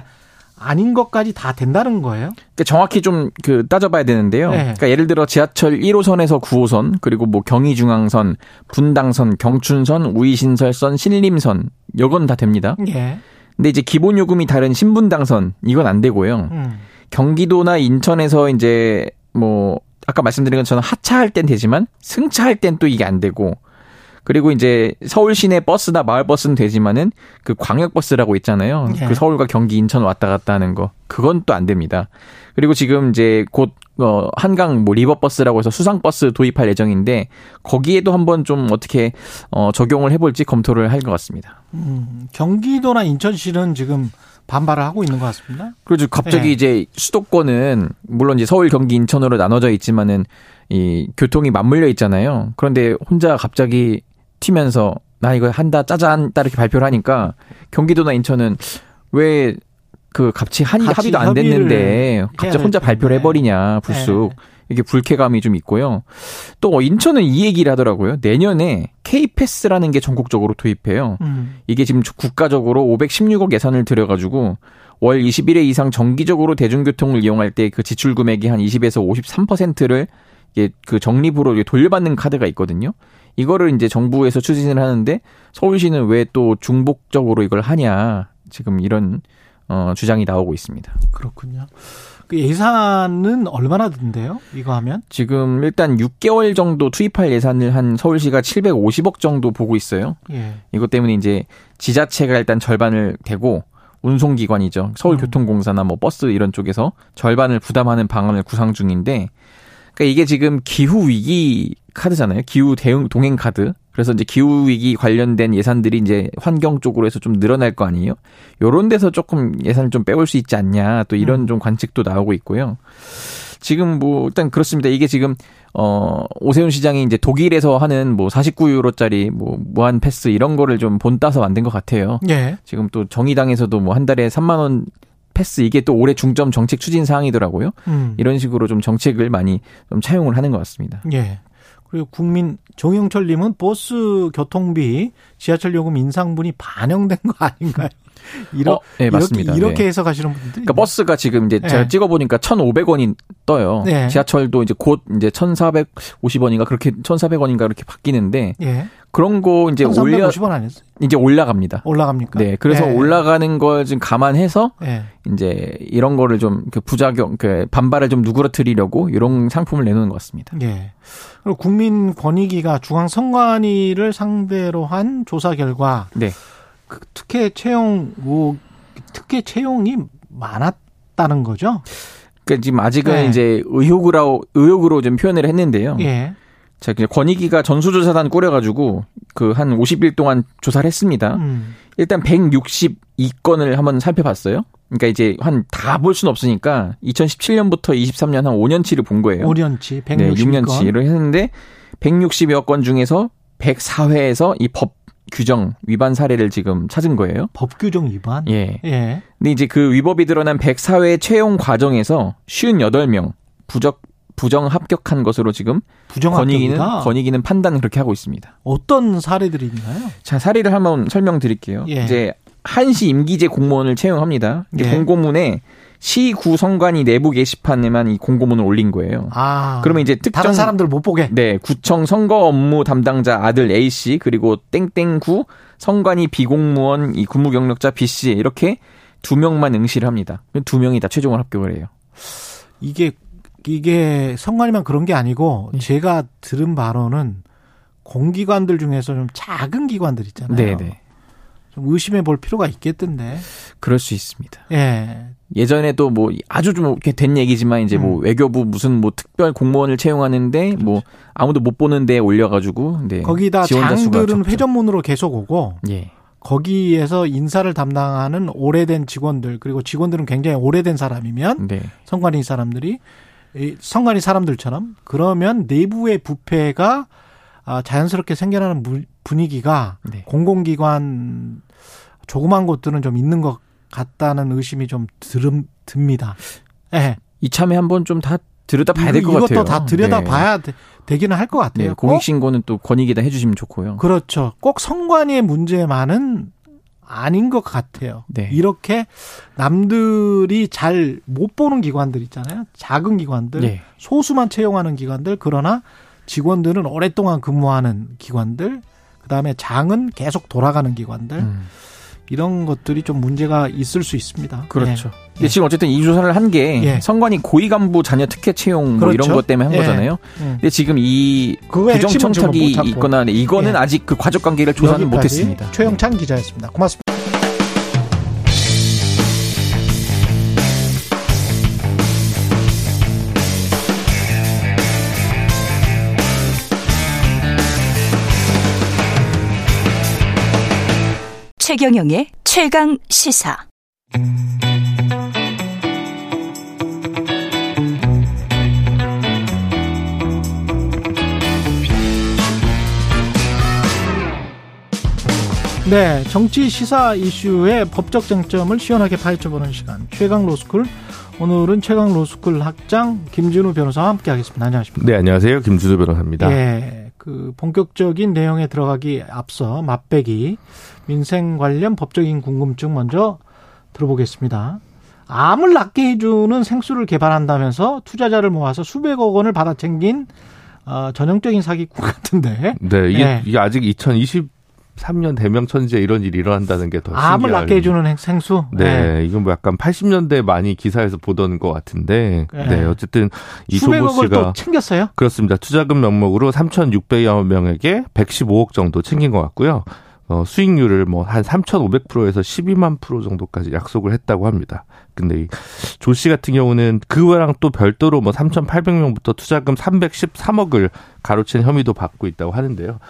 아닌 것까지 다 된다는 거예요? 그러니까 정확히 좀 그 따져봐야 되는데요. 네. 그러니까 예를 들어 지하철 1호선에서 9호선 그리고 뭐 경의중앙선, 분당선, 경춘선, 우이신설선, 신림선 요건 다 됩니다. 예. 근데 이제 기본 요금이 다른 신분당선 이건 안 되고요. 음. 경기도나 인천에서 이제 뭐 아까 말씀드린 것처럼 하차할 땐 되지만 승차할 땐 또 이게 안 되고 그리고 이제 서울 시내 버스나 마을 버스는 되지만은 그 광역 버스라고 있잖아요. 예. 그 서울과 경기 인천 왔다 갔다 하는 거 그건 또 안 됩니다. 그리고 지금 이제 곧 어, 한강 뭐 리버버스라고 해서 수상버스 도입할 예정인데 거기에도 한번 좀 어떻게 어, 적용을 해볼지 검토를 할 것 같습니다. 음, 경기도나 인천시는 지금 반발을 하고 있는 것 같습니다. 그렇죠. 갑자기 네. 이제 수도권은 물론 이제 서울, 경기, 인천으로 나눠져 있지만은 이 교통이 맞물려 있잖아요. 그런데 혼자 갑자기 튀면서 나 이거 한다 짜잔 딱 이렇게 발표를 하니까 경기도나 인천은 왜 그 같이 한 합의도 안 됐는데 갑자기 혼자 발표를 해버리냐 불쑥 네. 이게 불쾌감이 좀 있고요. 또 인천은 이 얘기를 하더라고요. 내년에 K패스라는 게 전국적으로 도입해요. 음. 이게 지금 국가적으로 516억 예산을 들여가지고 월 21회 이상 정기적으로 대중교통을 이용할 때 그 지출 금액이 한 20에서 53%를 이게 그 적립으로 돌려받는 카드가 있거든요. 이거를 이제 정부에서 추진을 하는데 서울시는 왜 또 중복적으로 이걸 하냐 지금 이런 어, 주장이 나오고 있습니다. 그렇군요. 그 예산은 얼마나 든대요? 이거 하면? 지금 일단 6개월 정도 투입할 예산을 한 서울시가 750억 정도 보고 있어요. 예. 이것 때문에 이제 지자체가 일단 절반을 대고 운송기관이죠. 서울교통공사나 뭐 버스 이런 쪽에서 절반을 부담하는 방안을 구상 중인데 그러니까 이게 지금 기후 위기 카드잖아요. 기후 대응 동행 카드. 그래서 이제 기후 위기 관련된 예산들이 이제 환경 쪽으로 해서 좀 늘어날 거 아니에요. 요런 데서 조금 예산을 좀 빼올 수 있지 않냐. 또 이런 음. 좀 관측도 나오고 있고요. 지금 뭐 일단 그렇습니다. 이게 지금 어 오세훈 시장이 이제 독일에서 하는 뭐 49유로짜리 뭐 무한 패스 이런 거를 좀 본따서 만든 것 같아요. 예. 지금 또 정의당에서도 뭐 한 달에 3만 원 패스 이게 또 올해 중점 정책 추진 사항이더라고요. 음. 이런 식으로 좀 정책을 많이 좀 차용을 하는 것 같습니다. 예. 그리고 국민 정영철님은 버스 교통비 지하철 요금 인상분이 반영된 거 아닌가요? 이러, 어, 네, 맞습니다. 이렇게, 이렇게 네. 해석하시는 분들. 그러니까 버스가 지금 이제 네. 제가 찍어보니까 1,500원이 떠요. 네. 지하철도 이제 곧 이제 1,450원인가 그렇게 1,400원인가 그렇게 바뀌는데 예. 그런 거 이제 올려 1,350원 아니었어요? 이제 올라갑니다. 올라갑니까? 네. 그래서 예. 올라가는 걸 지금 감안해서 예. 이제 이런 거를 좀그 부작용, 그 반발을 좀 누그러뜨리려고 이런 상품을 내놓는 것 같습니다. 예. 그리고 국민권익위가 중앙선관위를 상대로 한 조사 결과 네. 그 특혜 채용 뭐 특혜 채용이 많았다는 거죠. 그러니까 지금 아직은 네. 이제 의혹으로 의혹으로 좀 표현을 했는데요. 예. 자, 권익위가 전수조사단 꾸려가지고 그 한 50일 동안 조사를 했습니다. 음. 일단 162건을 한번 살펴봤어요. 그러니까 이제 한 다 볼 수는 없으니까 2017년부터 23년 한 5년치를 본 거예요. 5년치, 160건. 네, 6년치를 했는데 160여 건 중에서 104회에서 이 법 규정 위반 사례를 지금 찾은 거예요. 법 규정 위반? 예. 예. 근데 이제 그 위법이 드러난 104회 채용 과정에서 58명 부적 부정 합격한 것으로 지금 부정 권익위는 권익위는 판단을 그렇게 하고 있습니다. 어떤 사례들이 있나요? 자, 사례를 한번 설명드릴게요. 예. 이제 한시 임기제 공무원을 채용합니다. 예. 공고문에 시구 성관이 내부 게시판에만 이 공고문을 올린 거예요. 아, 그러면 이제 특정 다른 사람들 못 보게. 네, 구청 선거 업무 담당자 아들 A 씨 그리고 땡땡구 성관이 비공무원 이 근무 경력자 B 씨 이렇게 두 명만 응시를 합니다. 두 명이 다 최종을 합격을 해요. 이게 이게 성관이만 그런 게 아니고 네. 제가 들은 바로는 공기관들 중에서 좀 작은 기관들 있잖아요. 네, 네. 좀 의심해 볼 필요가 있겠던데. 그럴 수 있습니다. 예. 예전에도 뭐 아주 좀 이렇게 된 얘기지만 이제 뭐 음. 뭐 외교부 무슨 뭐 특별 공무원을 채용하는데 그렇죠. 뭐 아무도 못 보는 데 올려가지고 네. 거기다 장들은 회전문으로 계속 오고 예. 거기에서 인사를 담당하는 오래된 직원들 그리고 직원들은 굉장히 오래된 사람이면 네. 성관이 사람들이 성관이 사람들처럼 그러면 내부의 부패가 아, 자연스럽게 생겨나는 분위기가 네. 공공기관 조그만 곳들은 좀 있는 것 같다는 의심이 좀 들, 듭니다. 예. 네. 이참에 한번 좀 다 들여다 봐야 될 것 같아요. 이것도 다 들여다 네. 봐야 되, 기는 할 것 같아요. 네, 공익신고는 또 권익에다 해주시면 좋고요. 그렇죠. 꼭 성관의 문제만은 아닌 것 같아요. 네. 이렇게 남들이 잘 못 보는 기관들 있잖아요. 작은 기관들, 네. 소수만 채용하는 기관들, 그러나 직원들은 오랫동안 근무하는 기관들, 그 다음에 장은 계속 돌아가는 기관들, 음. 이런 것들이 좀 문제가 있을 수 있습니다. 그렇죠. 예. 지금 어쨌든 이 조사를 한게 예. 선관위 고위 간부 자녀 특혜 채용 뭐 그렇죠. 이런 것 때문에 한 예. 거잖아요. 예. 근데 지금 이 부정 청탁이 있거나 이거는 예. 아직 그 과적 관계를 조사는 못했습니다. 최영찬 기자였습니다. 고맙습니다. 최경영의 최강 시사. 네, 정치 시사 이슈의 법적 쟁점을 시원하게 파헤쳐보는 시간 최강 로스쿨. 오늘은 최강 로스쿨 학장 김준우 변호사와 함께하겠습니다. 안녕하십니까? 네, 안녕하세요. 김준우 변호사입니다. 예, 그 본격적인 내용에 들어가기 앞서 맛배기 민생 관련 법적인 궁금증 먼저 들어보겠습니다. 암을 낫게 해주는 생수를 개발한다면서 투자자를 모아서 수백억 원을 받아 챙긴 어, 전형적인 사기꾼 같은데. 네, 이게, 네. 이게 아직 2023년 대명 천지에 이런 일이 일어난다는 게 더 신기해요. 암을 낫게 해주는 생수. 네, 네, 이건 뭐 약간 80년대 많이 기사에서 보던 것 같은데. 네, 네 어쨌든 이 조모 씨가 챙겼어요. 그렇습니다. 투자금 명목으로 3,600여 명에게 115억 정도 챙긴 것 같고요. 어, 수익률을 뭐 한 3,500%에서 12만 프로 정도까지 약속을 했다고 합니다. 근데 조 씨 같은 경우는 그거랑 또 별도로 뭐 3,800명부터 투자금 313억을 가로챈 혐의도 받고 있다고 하는데요.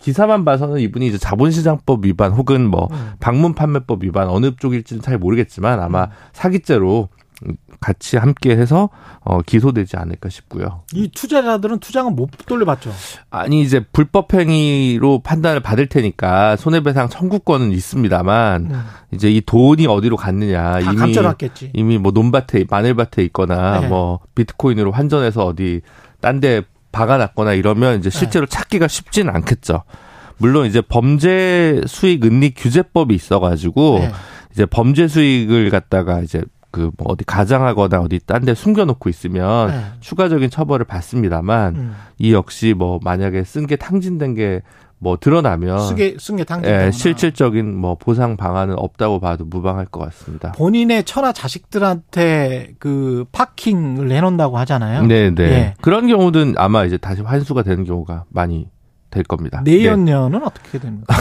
기사만 봐서는 이분이 이제 자본시장법 위반 혹은 뭐 음. 방문 판매법 위반 어느 쪽일지는 잘 모르겠지만 아마 음. 사기죄로 같이 함께 해서 어, 기소되지 않을까 싶고요. 이 투자자들은 투자금 못 돌려받죠. 아니 이제 불법 행위로 판단을 받을 테니까 손해배상 청구권은 있습니다만 음. 이제 이 돈이 어디로 갔느냐 이미 감춰놨겠지. 이미 뭐 논밭에 마늘밭에 있거나 네. 뭐 비트코인으로 환전해서 어디 딴데 박아놨거나 이러면 이제 실제로 네. 찾기가 쉽지는 않겠죠. 물론 이제 범죄 수익 은닉 규제법이 있어가지고 네. 이제 범죄 수익을 갖다가 이제 그 뭐 어디 가장하거나 어디 딴 데 숨겨놓고 있으면 네. 추가적인 처벌을 받습니다만 음. 이 역시 뭐 만약에 쓴 게 탕진된 게 뭐 드러나면 쓰게 쓴게 탕진 예, 실질적인 뭐 보상 방안은 없다고 봐도 무방할 것 같습니다. 본인의 처나 자식들한테 그 파킹을 해놓는다고 하잖아요. 네, 네. 예. 그런 경우는 아마 이제 다시 환수가 되는 경우가 많이 될 겁니다. 내연녀는 네. 어떻게 됩니까?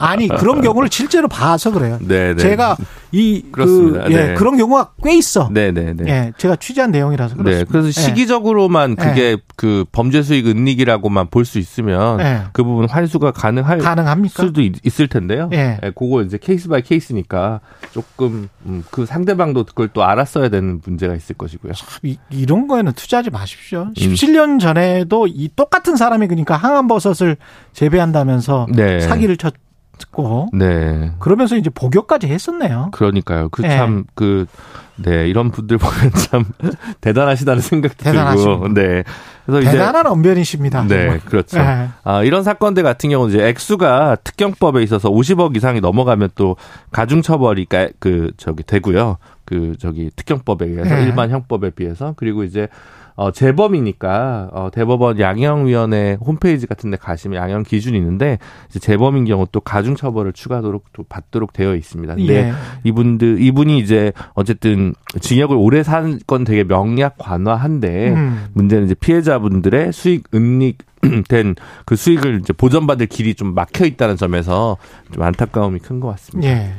아니 그런 *laughs* 경우를 실제로 봐서 그래요. 네, 네. 제가 이그 예, 네. 그런 경우가 꽤 있어. 네, 네, 네. 예, 제가 취재한 내용이라서 네, 그렇습니다. 네, 그래서 시기적으로만 예. 그게 그 범죄 수익 은닉이라고만 볼 수 있으면 예. 그 부분 환수가 가능할 가능합니까? 수도 있 을 텐데요. 예. 예, 그거 이제 case by case니까 조금 음, 그 상대방도 그걸 또 알았어야 되는 문제가 있을 것이고요. 참, 이, 런 거에는 투자하지 마십시오. 음. 17년 전에도 이 똑같은 사람이 그러니까 항암버섯 것을 재배한다면서 네. 사기를 쳤고 네. 그러면서 이제 복역까지 했었네요. 그러니까요. 그 참 그 네. 그, 네, 이런 분들 보면 참 *laughs* 대단하시다는 생각도 들고. 네. 그래서 대단한 언변이십니다. 네, 정말. 그렇죠. 네. 아, 이런 사건들 같은 경우는 이제 액수가 특경법에 있어서 50억 이상이 넘어가면 또 가중 처벌이 그 저기 되고요. 그 저기 특경법에 의해서 네. 일반 형법에 비해서 그리고 이제 어, 재범이니까 어, 대법원 양형위원회 홈페이지 같은 데 가시면 양형 기준이 있는데 이제 재범인 경우 또 가중 처벌을 추가하도록 또 받도록 되어 있습니다. 근데 예. 이분들 이분이 이제 어쨌든 징역을 오래 산 건 되게 명약 관화한데 음. 문제는 이제 피해자분들의 수익 은닉 *clears throat* 된그 수익을 이제 보전받을 길이 좀 막혀 있다는 점에서 좀 안타까움이 큰 것 같습니다. 예.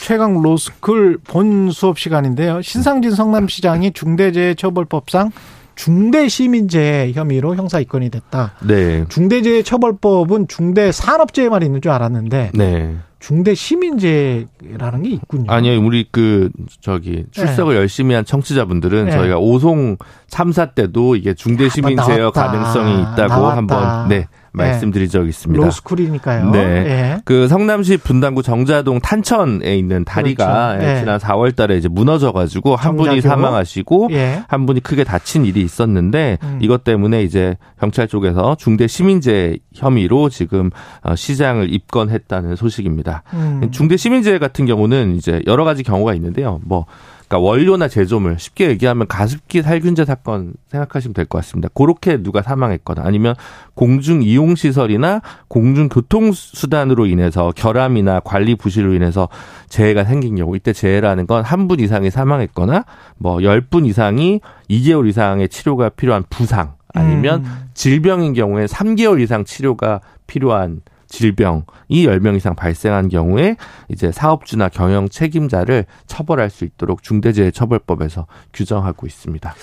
최강 로스쿨 본 수업 시간인데요. 신상진 성남시장이 중대재해처벌법상 중대시민재해 혐의로 형사 입건이 됐다. 네. 중대재해처벌법은 중대산업재해 만 있는 줄 알았는데 네. 중대 시민재해라는 게 있군요. 아니요, 우리 그 저기 출석을 네. 열심히 한 청취자분들은 네. 저희가 오송 참사 때도 이게 중대 시민재해 가능성이 있다고 한번 네 말씀드린 적이 있습니다. 로스쿨이니까요. 네. 예. 그 성남시 분당구 정자동 탄천에 있는 다리가 그렇죠. 예. 지난 4월 달에 이제 무너져 가지고 한 분이 사망하시고 예. 한 분이 크게 다친 일이 있었는데 음. 이것 때문에 이제 경찰 쪽에서 중대 시민재 혐의로 지금 어, 시장을 입건했다는 소식입니다. 음. 중대 시민재 같은 경우는 이제 여러 가지 경우가 있는데요. 뭐 그러니까 원료나 제조물 쉽게 얘기하면 가습기 살균제 사건 생각하시면 될 것 같습니다. 그렇게 누가 사망했거나 아니면 공중 이용 시설이나 공중 교통 수단으로 인해서 결함이나 관리 부실로 인해서 재해가 생긴 경우 이때 재해라는 건 한 분 이상이 사망했거나 뭐 열 분 이상이 2개월 이상의 치료가 필요한 부상 아니면 음. 질병인 경우에 3개월 이상 치료가 필요한 질병이 10명 이상 발생한 경우에 이제 사업주나 경영 책임자를 처벌할 수 있도록 중대재해처벌법에서 규정하고 있습니다.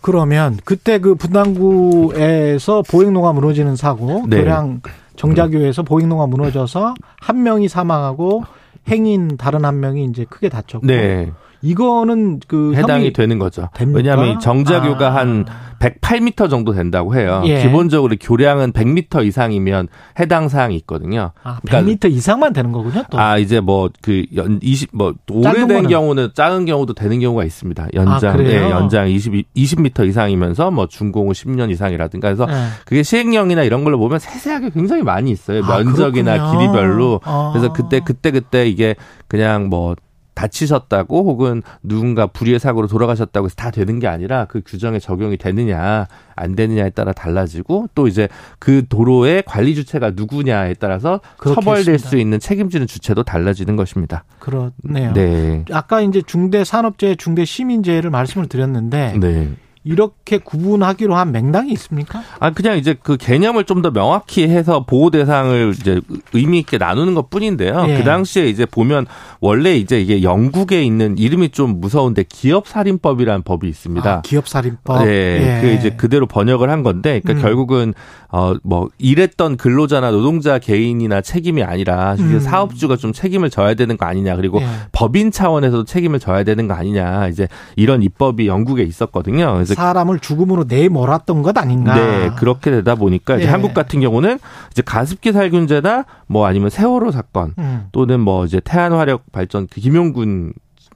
그러면 그때 그 분당구에서 보행로가 무너지는 사고, 네. 교량 정자교에서 보행로가 무너져서 한 명이 사망하고 행인 다른 한 명이 이제 크게 다쳤고 네. 이거는 그 해당이 되는 거죠. 됩니까? 왜냐하면 정자교가 아. 한 108m 정도 된다고 해요. 예. 기본적으로 교량은 100m 이상이면 해당 사항이 있거든요. 아, 100m 그러니까 이상만 되는 거군요. 또. 아 이제 뭐그연20뭐 오래된 경우는 작은 경우도 되는 경우가 있습니다. 연장 아, 예, 연장 20 20m 이상이면서 뭐 중공후 10년 이상이라든가 해서 예. 그게 시행령이나 이런 걸로 보면 세세하게 굉장히 많이 있어요. 아, 면적이나 그렇군요. 길이별로. 아. 그래서 그때 그때 그때 이게 그냥 뭐 다치셨다고 혹은 누군가 불의의 사고로 돌아가셨다고 해서 다 되는 게 아니라 그 규정에 적용이 되느냐 안 되느냐에 따라 달라지고 또 이제 그 도로의 관리 주체가 누구냐에 따라서 처벌될 수 있는 책임지는 주체도 달라지는 것입니다. 그렇네요. 네. 아까 이제 중대 산업재해, 중대 시민재해를 말씀을 드렸는데 네. 이렇게 구분하기로 한 맹당이 있습니까? 아 그냥 이제 그 개념을 좀 더 명확히 해서 보호 대상을 이제 의미 있게 나누는 것 뿐인데요. 예. 그 당시에 이제 보면 원래 이제 이게 영국에 있는 이름이 좀 무서운데 기업 살인법이라는 법이 있습니다. 아, 기업 살인법. 네, 예. 그 이제 그대로 번역을 한 건데, 그러니까 음. 결국은 어 뭐 일했던 근로자나 노동자 개인이나 책임이 아니라 음. 사업주가 좀 책임을 져야 되는 거 아니냐, 그리고 예. 법인 차원에서도 책임을 져야 되는 거 아니냐, 이제 이런 입법이 영국에 있었거든요. 그래서 사람을 죽음으로 내몰았던 것 아닌가. 네, 그렇게 되다 보니까 이제 예. 한국 같은 경우는 이제 가습기 살균제나 뭐 아니면 세월호 사건 음. 또는 뭐 이제 태안 화력 발전 그 김용군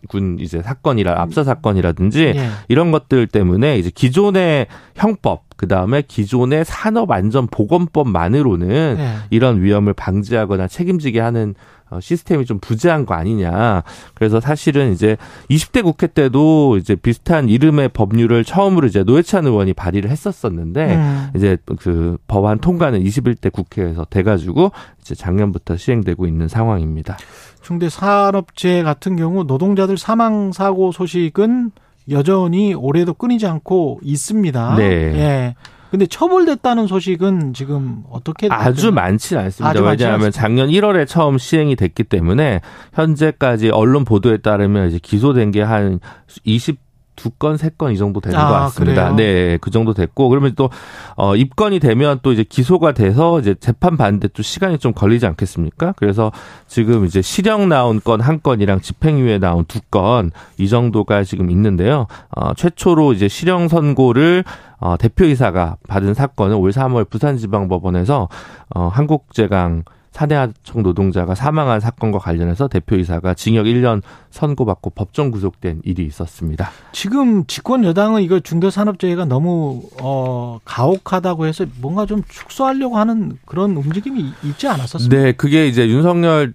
군 이제 사건이라 압사 사건이라든지 예. 이런 것들 때문에 이제 기존의 형법 그 다음에 기존의 산업안전보건법만으로는 예. 이런 위험을 방지하거나 책임지게 하는 어, 시스템이 좀 부재한 거 아니냐. 그래서 사실은 이제 20대 국회 때도 이제 비슷한 이름의 법률을 처음으로 이제 노회찬 의원이 발의를 했었었는데 음. 이제 그 법안 통과는 21대 국회에서 돼가지고 이제 작년부터 시행되고 있는 상황입니다. 중대 산업재해 같은 경우 노동자들 사망 사고 소식은 여전히 올해도 끊이지 않고 있습니다. 네. 예. 근데 처벌됐다는 소식은 지금 어떻게 아주 많지는 않습니다. 아주 왜냐하면 작년 1월에 처음 시행이 됐기 때문에 현재까지 언론 보도에 따르면 이제 기소된 게 한 20. 두 건, 세 건 이 정도 되는 아, 것 같습니다. 그래요? 네, 그 정도 됐고 그러면 또 어, 입건이 되면 또 이제 기소가 돼서 이제 재판 받는데 또 시간이 좀 걸리지 않겠습니까? 그래서 지금 이제 실형 나온 건 한 건이랑 집행유예 나온 두 건 이 정도가 지금 있는데요. 어, 최초로 이제 실형 선고를 어, 대표이사가 받은 사건은 올 3월 부산지방법원에서 어, 한국제강 사내하청 노동자가 사망한 사건과 관련해서 대표이사가 징역 1년 선고받고 법정 구속된 일이 있었습니다. 지금 집권 여당은 이거 중대산업재해가 너무 어 가혹하다고 해서 뭔가 좀 축소하려고 하는 그런 움직임이 있지 않았었습니까? 네, 그게 이제 윤석열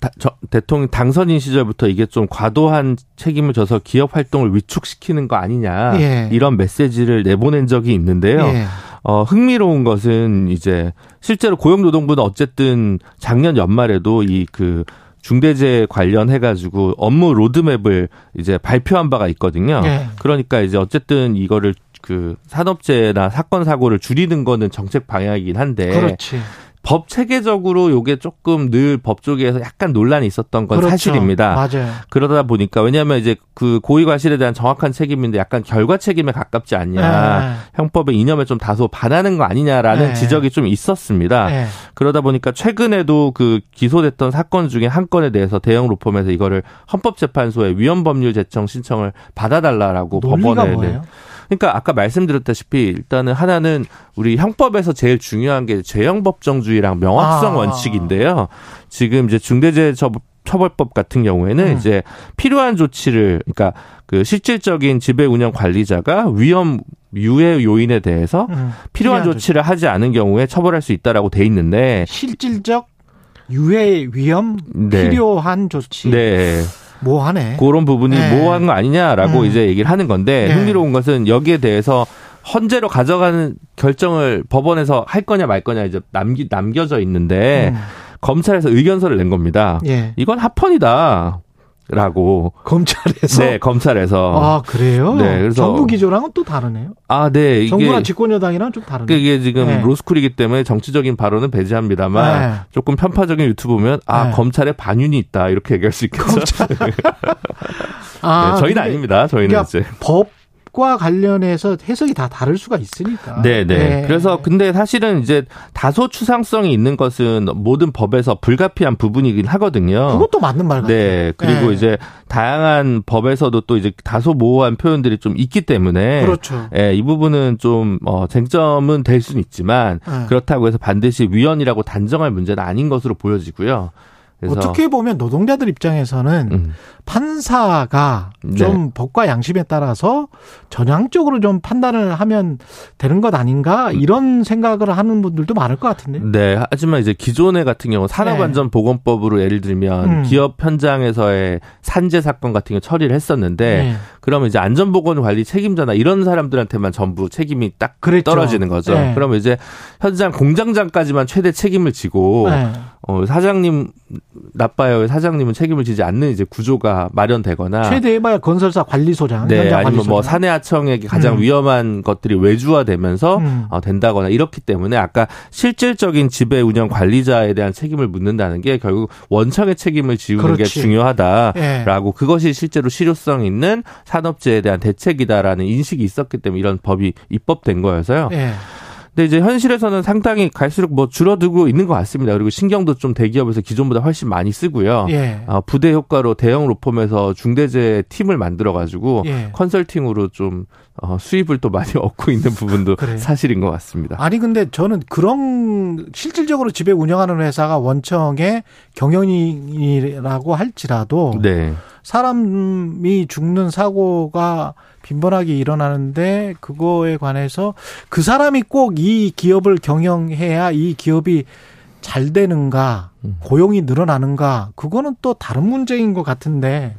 대통령 당선인 시절부터 이게 좀 과도한 책임을 져서 기업 활동을 위축시키는 거 아니냐 예. 이런 메시지를 내보낸 적이 있는데요. 예. 어, 흥미로운 것은 이제 실제로 고용노동부는 어쨌든 작년 연말에도 이그 중대재해 관련해 가지고 업무 로드맵을 이제 발표한 바가 있거든요. 네. 그러니까 이제 어쨌든 이거를 그 산업재해나 사건 사고를 줄이는 거는 정책 방향이긴 한데 그렇지. 법 체계적으로 요게 조금 늘법 쪽에서 약간 논란이 있었던 건 그렇죠. 사실입니다. 맞아요. 그러다 보니까 왜냐하면 이제 그 고의 과실에 대한 정확한 책임인데 약간 결과 책임에 가깝지 않냐. 네. 형법의 이념에 좀 다소 반하는 거 아니냐라는 네. 지적이 좀 있었습니다. 네. 그러다 보니까 최근에도 그 기소됐던 사건 중에 한 건에 대해서 대형 로펌에서 이거를 헌법재판소에 위헌 법률 제청 신청을 받아달라라고 법원에 뭐예요? 그러니까 아까 말씀드렸다시피 일단은 하나는 우리 형법에서 제일 중요한 게 죄형 법정주의랑 명확성 아. 원칙인데요. 지금 이제 중대재해 처벌법 같은 경우에는 음. 이제 필요한 조치를 그러니까 그 실질적인 지배 운영 관리자가 위험 유해 요인에 대해서 음. 필요한 조치를 하지 않은 경우에 처벌할 수 있다라고 돼 있는데 실질적 유해 위험 네. 필요한 조치. 네. 모하네. 그런 부분이 네. 모호한 거 아니냐라고 음. 이제 얘기를 하는 건데 네. 흥미로운 것은 여기에 대해서 헌재로 가져가는 결정을 법원에서 할 거냐 말 거냐 이제 남기 남겨져 있는데 음. 검찰에서 의견서를 낸 겁니다. 예. 이건 합헌이다. 라고 검찰에서 네 검찰에서 아 그래요? 네 그래서 정부 기조랑은 또 다르네요. 아네 이게 정부나 집권 여당이랑 좀 다르네요. 이게 지금 네. 로스쿨이기 때문에 정치적인 발언은 배제합니다만 네. 조금 편파적인 유튜브면 아 네. 검찰에 반윤이 있다 이렇게 얘기할 수 있겠죠. 검찰. 아, *laughs* 네, 저희는 아닙니다. 저희는 그러니까 이제 법 과 관련해서 해석이 다 다를 수가 있으니까. 네, 네. 그래서 근데 사실은 이제 다소 추상성이 있는 것은 모든 법에서 불가피한 부분이긴 하거든요. 그것도 맞는 말 같아요. 네. 그리고 네. 이제 다양한 법에서도 또 이제 다소 모호한 표현들이 좀 있기 때문에 그렇죠. 예, 이 부분은 좀 어, 쟁점은 될 수는 있지만 네. 그렇다고 해서 반드시 위헌이라고 단정할 문제는 아닌 것으로 보여지고요. 어떻게 보면 노동자들 입장에서는 음. 판사가 네. 좀 법과 양심에 따라서 전향적으로 좀 판단을 하면 되는 것 아닌가 음. 이런 생각을 하는 분들도 많을 것 같은데. 네. 하지만 이제 기존의 같은 경우 산업안전보건법으로 예를 들면 음. 기업 현장에서의 산재 사건 같은 경우 처리를 했었는데 네. 그러면 이제 안전보건관리 책임자나 이런 사람들한테만 전부 책임이 딱 그랬죠. 떨어지는 거죠. 네. 그러면 이제 현장 공장장까지만 최대 책임을 지고 네. 어, 사장님 나빠요 사장님은 책임을 지지 않는 이제 구조가 마련되거나 최대해봐야 건설사 관리소장, 네, 아니면 관리소장. 뭐 사내하청에게 가장 음. 위험한 것들이 외주화되면서 음. 어, 된다거나 이렇기 때문에 아까 실질적인 지배 운영 관리자에 대한 책임을 묻는다는 게 결국 원청의 책임을 지우는 그렇지. 게 중요하다라고 예. 그것이 실제로 실효성 있는 산업재해에 대한 대책이다라는 인식이 있었기 때문에 이런 법이 입법된 거여서요. 예. 근데 이제 현실에서는 상당히 갈수록 뭐 줄어들고 있는 것 같습니다. 그리고 신경도 좀 대기업에서 기존보다 훨씬 많이 쓰고요. 예. 어, 부대 효과로 대형 로펌에서 중대재 팀을 만들어 가지고 예. 컨설팅으로 좀 어, 수입을 또 많이 *laughs* 얻고 있는 부분도 사실인 것 같습니다. 아니 근데 저는 그런 실질적으로 집에 운영하는 회사가 원청의 경영이라고 할지라도 네. 사람이 죽는 사고가 빈번하게 일어나는데 그거에 관해서 그 사람이 꼭 이 기업을 경영해야 이 기업이 잘 되는가 음. 고용이 늘어나는가 그거는 또 다른 문제인 것 같은데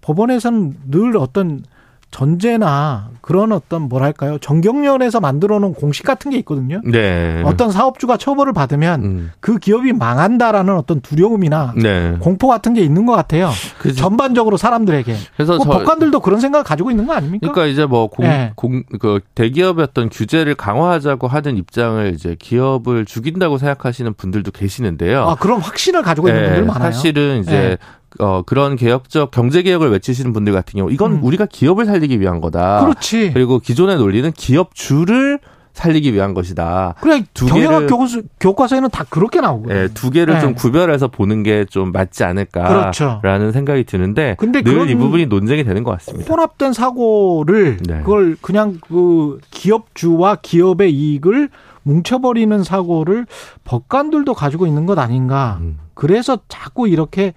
법원에서는 늘 어떤 전제나 그런 어떤 뭐랄까요 정경련에서 만들어 놓은 공식 같은 게 있거든요. 네. 어떤 사업주가 처벌을 받으면 음. 그 기업이 망한다라는 어떤 두려움이나 네. 공포 같은 게 있는 것 같아요. 그치. 전반적으로 사람들에게. 그래서 뭐 법관들도 그런 생각을 가지고 있는 거 아닙니까? 그러니까 이제 뭐 공, 네. 공, 그 대기업의 어떤 규제를 강화하자고 하는 입장을 이제 기업을 죽인다고 생각하시는 분들도 계시는데요. 아 그럼 확신을 가지고 있는 네. 분들 많아요. 사실은 이제 네. 어, 그런 개혁적 경제 개혁을 외치시는 분들 같은 경우 이건 음. 우리가 기업을 살리기 위한 거다. 그렇지. 그리고 기존의 논리는 기업주를 살리기 위한 것이다. 그래 두 경영학 교과서, 교과서에는 다 그렇게 나오고요. 네, 두 개를 네. 좀 구별해서 보는 게 좀 맞지 않을까라는 그렇죠. 생각이 드는데 근데 늘 이 부분이 논쟁이 되는 것 같습니다. 혼합된 사고를 네. 그걸 그냥 그 기업주와 기업의 이익을 뭉쳐버리는 사고를 법관들도 가지고 있는 것 아닌가. 음. 그래서 자꾸 이렇게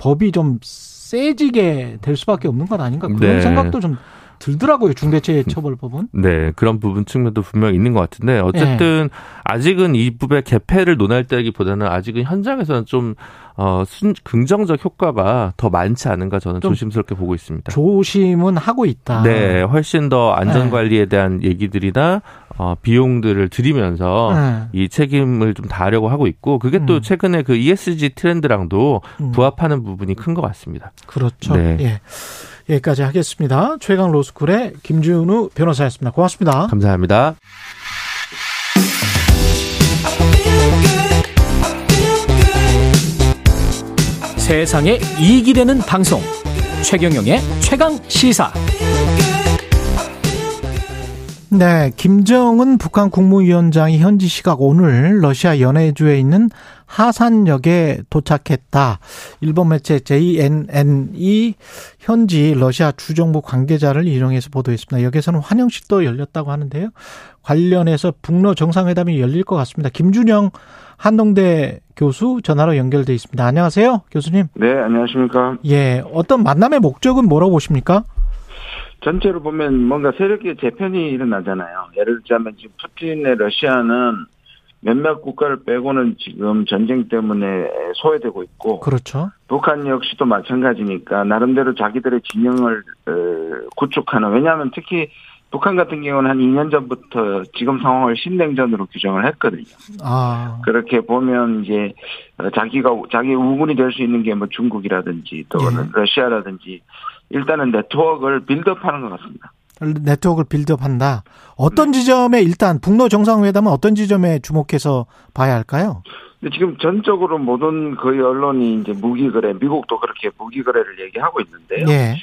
법이 좀 세지게 될 수밖에 없는 건 아닌가 그런 네. 생각도 좀 들더라고요 중대재해처벌법은. 네 그런 부분 측면도 분명 히 있는 것 같은데 어쨌든 네. 아직은 이 법의 개폐를 논할 때기보다는 아직은 현장에서는 좀 어, 순, 긍정적 효과가 더 많지 않은가 저는 조심스럽게 보고 있습니다. 조심은 하고 있다. 네, 훨씬 더 안전 관리에 대한 얘기들이나 어, 비용들을 들이면서 네. 이 책임을 좀 다하려고 하고 있고 그게 또 음. 최근에 그 ESG 트렌드랑도 음. 부합하는 부분이 큰 것 같습니다. 그렇죠. 네. 예. 여기까지 하겠습니다. 최강 로스쿨의 김준우 변호사였습니다. 고맙습니다. 감사합니다. 세상에 이익이 되는 방송 최경영의 최강 시사 네, 김정은 북한 국무위원장이 현지 시각 오늘 러시아 연해주에 있는 하산역에 도착했다. 일본 매체 JNN이 현지 러시아 주정부 관계자를 이용해서 보도했습니다. 여기에서는 환영식도 열렸다고 하는데요. 관련해서 북러 정상회담이 열릴 것 같습니다. 김준영 한동대 교수 전화로 연결돼 있습니다. 안녕하세요, 교수님. 네, 안녕하십니까. 예, 어떤 만남의 목적은 뭐라고 보십니까? 전체로 보면 뭔가 세력의 재편이 일어나잖아요. 예를 들자면 지금 푸틴의 러시아는 몇몇 국가를 빼고는 지금 전쟁 때문에 소외되고 있고. 그렇죠. 북한 역시도 마찬가지니까 나름대로 자기들의 진영을 어, 구축하는. 왜냐하면 특히 북한 같은 경우는 한 2년 전부터 지금 상황을 신냉전으로 규정을 했거든요. 아. 그렇게 보면 이제 자기가 자기 우군이 될 수 있는 게 뭐 중국이라든지 또는 예. 러시아라든지 일단은 네트워크를 빌드업하는 것 같습니다. 네트워크를 빌드업한다. 어떤 네. 지점에 일단 북러 정상회담은 어떤 지점에 주목해서 봐야 할까요? 근데 지금 전적으로 모든 거의 언론이 이제 무기 거래, 미국도 그렇게 무기 거래를 얘기하고 있는데요. 예.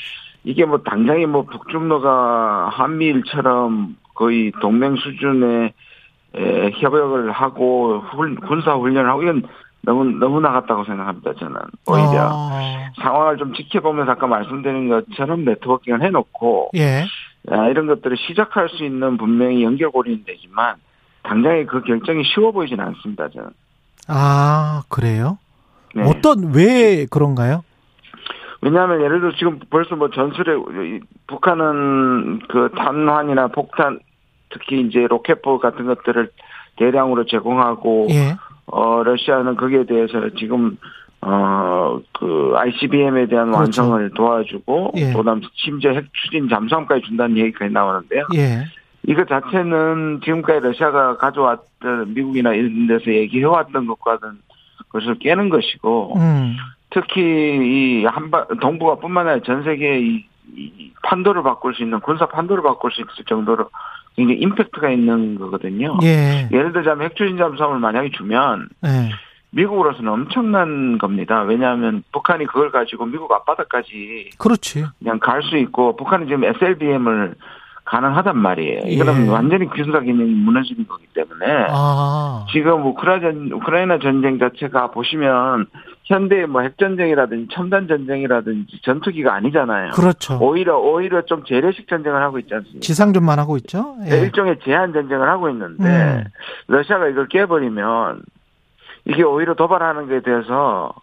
이게 뭐 당장에 뭐 북중러가 한미일처럼 거의 동맹 수준의 협력을 하고 군사 훈련을 하고 이건 너무 너무 나갔다고 생각합니다. 저는 오히려 어. 상황을 좀 지켜보면서 아까 말씀드린 것처럼 네트워킹을 해놓고 예. 아, 이런 것들을 시작할 수 있는 분명히 연결고리는 되지만 당장에 그 결정이 쉬워 보이지는 않습니다. 저는. 아 그래요? 네. 어떤 왜 그런가요? 왜냐하면 예를 들어 지금 벌써 뭐 전술에 북한은 그 탄환이나 폭탄 특히 이제 로켓포 같은 것들을 대량으로 제공하고 예. 어, 러시아는 거기에 대해서 지금, 어, 그, ICBM에 대한 그렇죠. 완성을 도와주고, 예. 그다음 심지어 핵 추진 잠수함까지 준다는 얘기까지 나오는데요. 예. 이거 자체는 지금까지 러시아가 가져왔던 미국이나 이런 데서 얘기해왔던 것과는 것을 깨는 것이고 음. 특히 이 한반 동북아뿐만 아니라 전 세계 이, 이 판도를 바꿀 수 있는 군사 판도를 바꿀 수 있을 정도로 굉장히 임팩트가 있는 거거든요. 예. 예를 들자면 핵추진 잠수함을 만약에 주면 예. 미국으로서는 엄청난 겁니다. 왜냐하면 북한이 그걸 가지고 미국 앞바다까지 그렇지. 그냥 갈 수 있고 북한이 지금 SLBM을 가능하단 말이에요. 이거는 예. 완전히 군사 기능이 무너지는 거기 때문에 아. 지금 우크라이나, 우크라이나 전쟁 자체가 보시면 현대의 뭐 핵전쟁이라든지 첨단 전쟁이라든지 전투기가 아니잖아요. 그렇죠. 오히려 오히려 좀 재래식 전쟁을 하고 있지 않습니까? 지상전만 하고 있죠. 예. 일종의 제한 전쟁을 하고 있는데 음. 러시아가 이걸 깨버리면 이게 오히려 도발하는 것에 대해서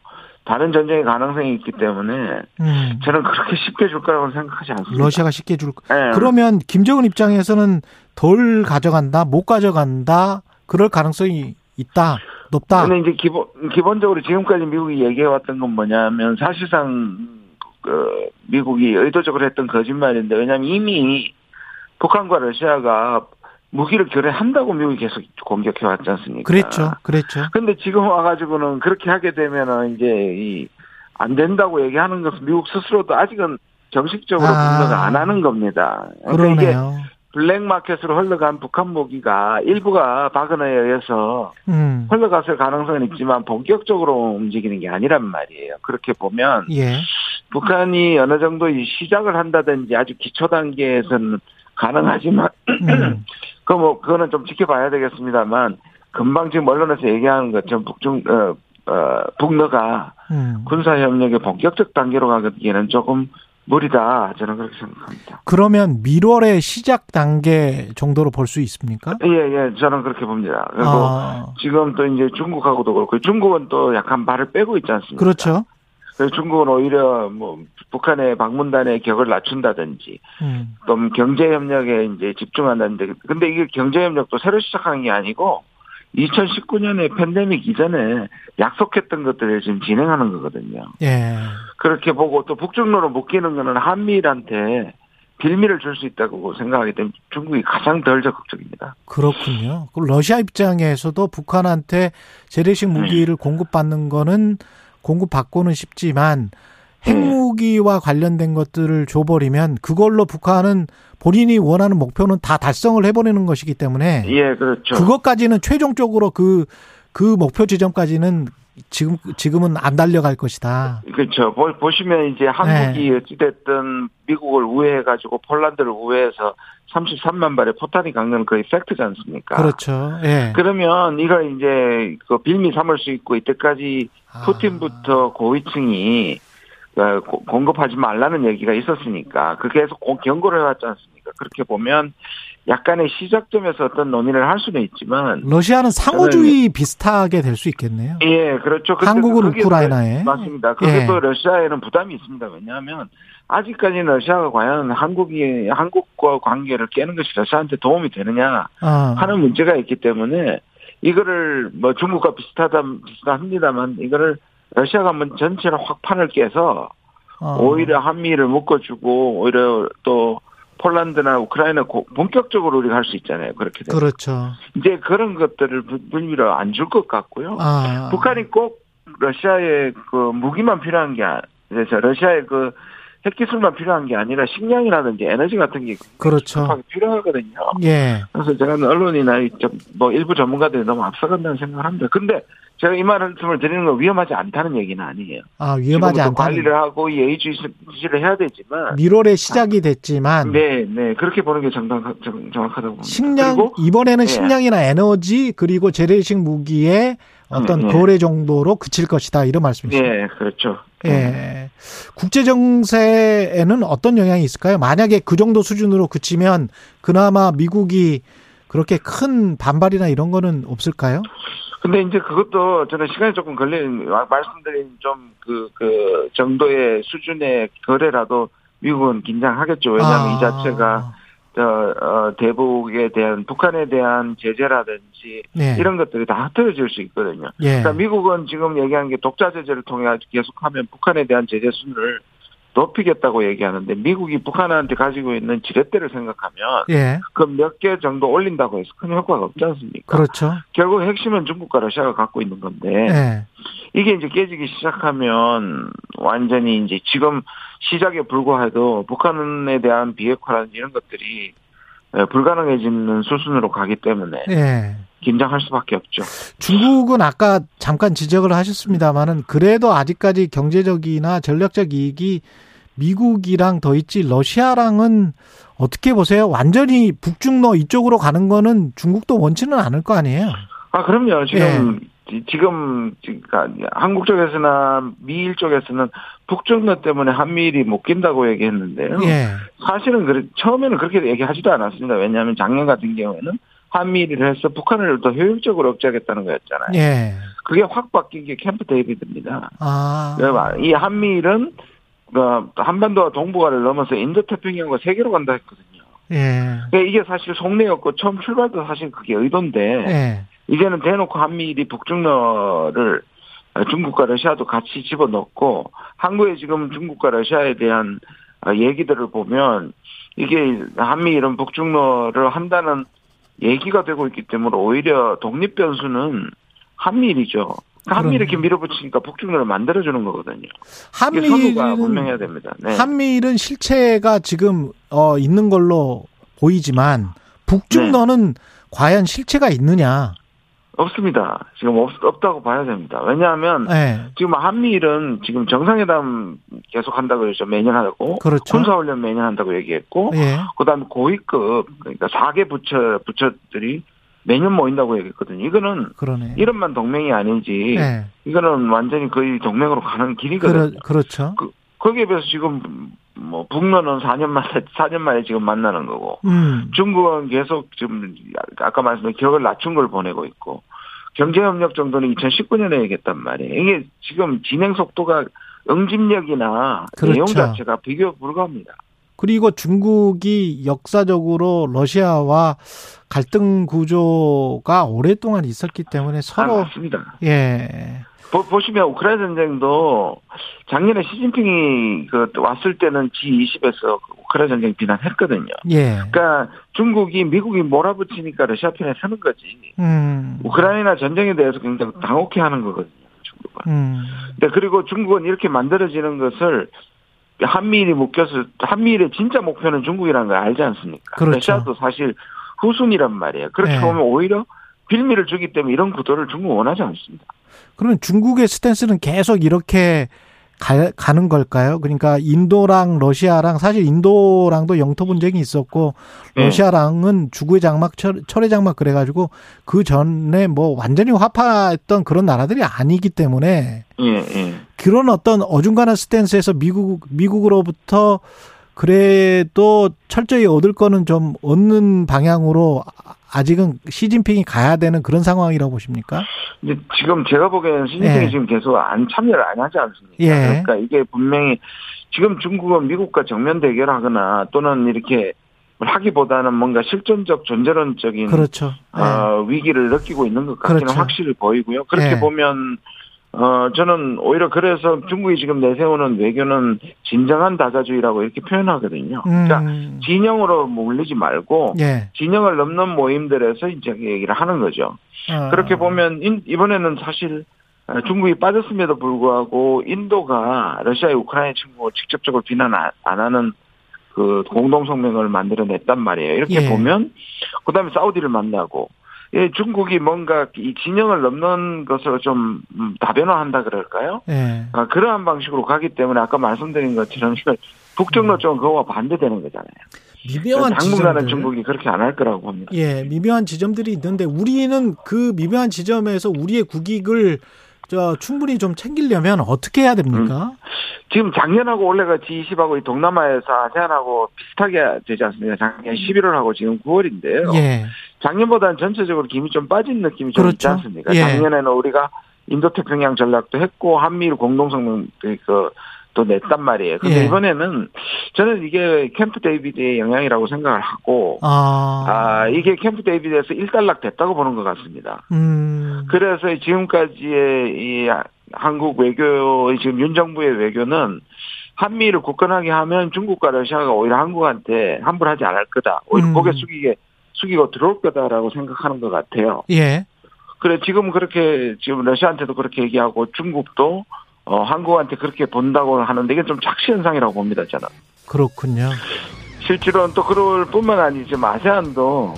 다른 전쟁의 가능성이 있기 때문에 음. 저는 그렇게 쉽게 줄 거라고 생각하지 않습니다. 러시아가 쉽게 줄 거. 네. 그러면 김정은 입장에서는 덜 가져간다, 못 가져간다, 그럴 가능성이 있다, 높다. 근데 이제 기본 기본적으로 지금까지 미국이 얘기해 왔던 건 뭐냐면 사실상 그 미국이 의도적으로 했던 거짓말인데 왜냐하면 이미 북한과 러시아가 무기를 교환한다고 미국이 계속 공격해 왔지 않습니까? 그랬죠. 그랬죠. 근데 지금 와가지고는 그렇게 하게 되면은 이제 이 안 된다고 얘기하는 것은 미국 스스로도 아직은 정식적으로 아. 공격을 안 하는 겁니다. 그러니까 그러네요. 이게 블랙마켓으로 흘러간 북한 무기가 일부가 바그너에 의해서 음. 흘러갔을 가능성은 있지만 본격적으로 움직이는 게 아니란 말이에요. 그렇게 보면 예. 북한이 어느 정도 시작을 한다든지 아주 기초 단계에서는 가능하지만 음. *clears throat* 그 뭐 그거는 좀 지켜봐야 되겠습니다만 금방 지금 언론에서 얘기하는 것처럼 북중 어, 어 북러가 음. 군사 협력의 본격적 단계로 가기에는 조금 무리다 저는 그렇게 생각합니다. 그러면 밀월의 시작 단계 정도로 볼 수 있습니까? 예, 예, 저는 그렇게 봅니다. 그리고 아. 지금 또 이제 중국하고도 그렇고 중국은 또 약간 발을 빼고 있지 않습니까? 그렇죠. 그래서 중국은 오히려 뭐 북한의 방문단의 격을 낮춘다든지 음. 또 경제 협력에 이제 집중한다는데 근데 이게 경제 협력도 새로 시작한 게 아니고 2019년에 팬데믹 이전에 약속했던 것들을 지금 진행하는 거거든요. 예. 그렇게 보고 또 북중로로 묶이는 거는 한미일한테 빌미를 줄 수 있다고 생각하기 때문에 중국이 가장 덜 적극적입니다. 그렇군요. 그럼 러시아 입장에서도 북한한테 재래식 무기를 네. 공급받는 거는 공급받고는 싶지만 핵무기와 관련된 것들을 줘버리면 그걸로 북한은 본인이 원하는 목표는 다 달성을 해버리는 것이기 때문에 예 그렇죠. 그것까지는 최종적으로 그그 그 목표 지점까지는 지금 지금은 안 달려갈 것이다. 그렇죠. 보시면 이제 한국이 네. 어찌됐든 미국을 우회해 가지고 폴란드를 우회해서 33만 발의 포탄이 강는 거의 팩트지 않습니까? 그렇죠. 예. 그러면 이걸 이제 그 빌미 삼을 수 있고 이때까지 아. 푸틴부터 고위층이 어, 공급하지 말라는 얘기가 있었으니까 그게 계속 경고를 해왔지 않습니까? 그렇게 보면 약간의 시작점에서 어떤 논의를 할 수는 있지만 러시아는 상호주의 비슷하게 될 수 있겠네요. 예, 그렇죠. 한국은 우크라이나에 맞습니다. 그게 예. 또 러시아에는 부담이 있습니다. 왜냐하면 아직까지는 러시아가 과연 한국이 한국과 관계를 깨는 것이 러시아한테 도움이 되느냐 아. 하는 문제가 있기 때문에 이거를 뭐 중국과 비슷하다 비슷합니다만 이거를 러시아가 한번 전체를 확 판을 깨서 어. 오히려 한미를 묶어주고 오히려 또 폴란드나 우크라이나 본격적으로 우리가 할 수 있잖아요. 그렇게 되면. 그렇죠. 이제 그런 것들을 불미로 안줄 것 같고요. 아. 북한이 꼭 러시아의 그 무기만 필요한 게 아니라 러시아의 그 핵기술만 필요한 게 아니라 식량이라든지 에너지 같은 게 그렇죠. 필요하거든요. 예. 그래서 제가 언론이나 뭐 일부 전문가들이 너무 앞서간다는 생각을 합니다. 근데 제가 이 말씀을 드리는 건 위험하지 않다는 얘기는 아니에요. 아, 위험하지 않다. 관리를 하고 예의주시를 해야 되지만. 미월에 시작이 됐지만. 네, 네. 그렇게 보는 게 정당, 정, 정확하다고 봅니다. 식량, 이번에는 네. 식량이나 에너지 그리고 재래식 무기에 어떤 네, 네. 거래 정도로 그칠 것이다. 이런 말씀이시죠. 네, 그렇죠. 예. 국제 정세에는 어떤 영향이 있을까요? 만약에 그 정도 수준으로 그치면 그나마 미국이 그렇게 큰 반발이나 이런 거는 없을까요? 근데 이제 그것도 저는 시간이 조금 걸리는 말씀드린 좀그그 정도의 수준의 거래라도 미국은 긴장하겠죠. 왜냐하면 아. 이 자체가 저 어, 대북에 대한 북한에 대한 제재라든지 네. 이런 것들이 다 흩어질 수 있거든요. 예. 그러니까 미국은 지금 얘기한 게 독자 제재를 통해 계속하면 북한에 대한 제재 순을 높이겠다고 얘기하는데 미국이 북한한테 가지고 있는 지렛대를 생각하면 예. 그몇 개 정도 올린다고 해서 큰 효과가 없지 않습니까? 그렇죠. 결국 핵심은 중국과 러시아가 갖고 있는 건데 예. 이게 이제 깨지기 시작하면 완전히 이제 지금 시작에 불과해도 북한에 대한 비핵화라든지 이런 것들이 불가능해지는 수순으로 가기 때문에 예. 긴장할 수밖에 없죠. 중국은 아까 잠깐 지적을 하셨습니다만은 그래도 아직까지 경제적이나 전략적 이익이 미국이랑 더 있지 러시아랑은 어떻게 보세요? 완전히 북중로 이쪽으로 가는 거는 중국도 원치는 않을 거 아니에요? 아 그럼요. 지금 예. 지금 그러니까 한국 쪽에서나 미일 쪽에서는 북중로 때문에 한미일이 못 낀다고 얘기했는데요. 예. 사실은 그래, 처음에는 그렇게 얘기하지도 않았습니다. 왜냐하면 작년 같은 경우에는 한미일을 해서 북한을 더 효율적으로 억제하겠다는 거였잖아요. 예. 그게 확 바뀐 게 캠프 데이비드입니다. 아. 이 한미일은 그 한반도와 동북아를 넘어서 인도태평양과 세계로 간다 했거든요. 예. 그러니까 이게 사실 속내였고 처음 출발도 사실 그게 의도인데 예. 이제는 대놓고 한미일이 북중러를 중국과 러시아도 같이 집어넣고 한국에 지금 중국과 러시아에 대한 얘기들을 보면 이게 한미일은 북중러를 한다는 얘기가 되고 있기 때문에 오히려 독립 변수는 한미일이죠. 그러니까 한미 이렇게 밀어붙이니까 북중로를 만들어주는 거거든요. 한미일은 분명해야 됩니다. 네. 한미일은 실체가 지금 어 있는 걸로 보이지만 북중로는 네. 과연 실체가 있느냐? 없습니다. 지금 없, 없다고 봐야 됩니다. 왜냐하면 네. 지금 한미일은 지금 정상회담 계속 한다고 그랬죠. 매년 하고 그렇죠. 군사훈련 매년 한다고 얘기했고 네. 그다음에 고위급 그러니까 4개 부처 부처들이 매년 모인다고 얘기했거든요. 이거는 그러네. 이름만 동맹이 아닌지 네. 이거는 완전히 거의 동맹으로 가는 길이거든요. 그러, 그렇죠. 그, 거기에 비해서 지금 뭐 북러는 4년 만에 4년 만에 지금 만나는 거고 음. 중국은 계속 지금 아까 말씀드린 기억을 낮춘 걸 보내고 있고 경제협력 정도는 2019년에 얘기했단 말이에요. 이게 지금 진행 속도가 응집력이나 그렇죠. 내용 자체가 비교 불가합니다. 그리고 중국이 역사적으로 러시아와 갈등 구조가 오랫동안 있었기 때문에 서로 아, 맞습니다. 예. 보, 시면 우크라이나 전쟁도 작년에 시진핑이 그 왔을 때는 G20에서 우크라이나 전쟁 비난했거든요. 예. 그러니까 중국이 미국이 몰아붙이니까 러시아 편에 서는 거지. 음. 우크라이나 전쟁에 대해서 굉장히 당혹해 하는 거거든요. 중국은. 음. 근데 그리고 중국은 이렇게 만들어지는 것을 한미일이 묶여서 한미일의 진짜 목표는 중국이라는 걸 알지 않습니까? 그렇죠. 러시아도 사실 후순이란 말이에요. 그렇게 네. 보면 오히려 빌미를 주기 때문에 이런 구도를 중국 원하지 않습니다. 그러면 중국의 스탠스는 계속 이렇게 가, 가는 걸까요? 그러니까 인도랑 러시아랑 사실 인도랑도 영토 분쟁이 있었고 네. 러시아랑은 주구의 장막 철, 철의 장막 그래가지고 그 전에 뭐 완전히 화파했던 그런 나라들이 아니기 때문에 예, 예. 그런 어떤 어중간한 스탠스에서 미국 미국으로부터 그래도 철저히 얻을 거는 좀 얻는 방향으로 아직은 시진핑이 가야 되는 그런 상황이라고 보십니까? 이제 지금 제가 보기에는 시진핑이 예. 지금 계속 안 참여를 안 하지 않습니까? 예. 그러니까 이게 분명히 지금 중국은 미국과 정면 대결하거나 또는 이렇게 하기보다는 뭔가 실존적 존재론적인 그렇죠. 어, 예. 위기를 느끼고 있는 것 같기는 그렇죠. 확실히 보이고요. 그렇게 예. 보면 어, 저는 오히려 그래서 중국이 지금 내세우는 외교는 진정한 다자주의라고 이렇게 표현하거든요. 그러니까 음. 진영으로 몰리지 말고 예. 진영을 넘는 모임들에서 이제 얘기를 하는 거죠. 어. 그렇게 보면 이번에는 사실 중국이 빠졌음에도 불구하고 인도가 러시아의 우크라이나 침공을 직접적으로 비난 안 하는 그 공동성명을 만들어냈단 말이에요. 이렇게 예. 보면 그다음에 사우디를 만나고 예, 중국이 뭔가 이 진영을 넘는 것으로 좀 음, 다변화한다 그럴까요? 네. 아, 그러한 방식으로 가기 때문에 아까 말씀드린 것처럼 북정로 쪽은 그거와 반대되는 거잖아요. 미묘한 당분간은 중국이 그렇게 안 할 거라고 봅니다. 예, 미묘한 지점들이 있는데 우리는 그 미묘한 지점에서 우리의 국익을 저 충분히 좀 챙기려면 어떻게 해야 됩니까? 음. 지금 작년하고 올해가 G20하고 동남아에서 아세안하고 비슷하게 되지 않습니까? 작년 11월하고 지금 9월인데요. 예. 작년보다는 전체적으로 김이 좀 빠진 느낌이 좀 그렇죠. 있지 않습니까? 예. 작년에는 우리가 인도태평양 전략도 했고 한미일 공동성명 그, 또 냈단 말이에요. 근데 예. 이번에는 저는 이게 캠프 데이비드의 영향이라고 생각을 하고 아, 아 이게 캠프 데이비드에서 일단락 됐다고 보는 것 같습니다. 음. 그래서 지금까지의 이 한국 외교 지금 윤 정부의 외교는 한미를 굳건하게 하면 중국과 러시아가 오히려 한국한테 함부로 하지 않을 거다. 오히려 음. 고개 숙이게 숙이고 들어올 거다라고 생각하는 것 같아요. 예. 그래 지금 그렇게 지금 러시아한테도 그렇게 얘기하고 중국도 어 한국한테 그렇게 본다고 하는데 이게 좀 착시 현상이라고 봅니다 저는. 그렇군요. 실제로는 또 그럴 뿐만 아니지 아세안도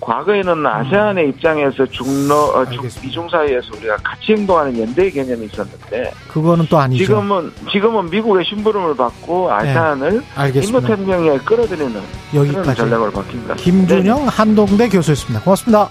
과거에는 아세안의 입장에서 중러 어, 미중 사이에서 우리가 같이 행동하는 연대의 개념이 있었는데 그거는 또 아니죠. 지금은 지금은 미국의 심부름을 받고 아세안을 네, 인도태평양에 끌어들이는 여기까지. 그런 전략을 바뀐다. 김준영 네. 한동대 교수였습니다. 고맙습니다.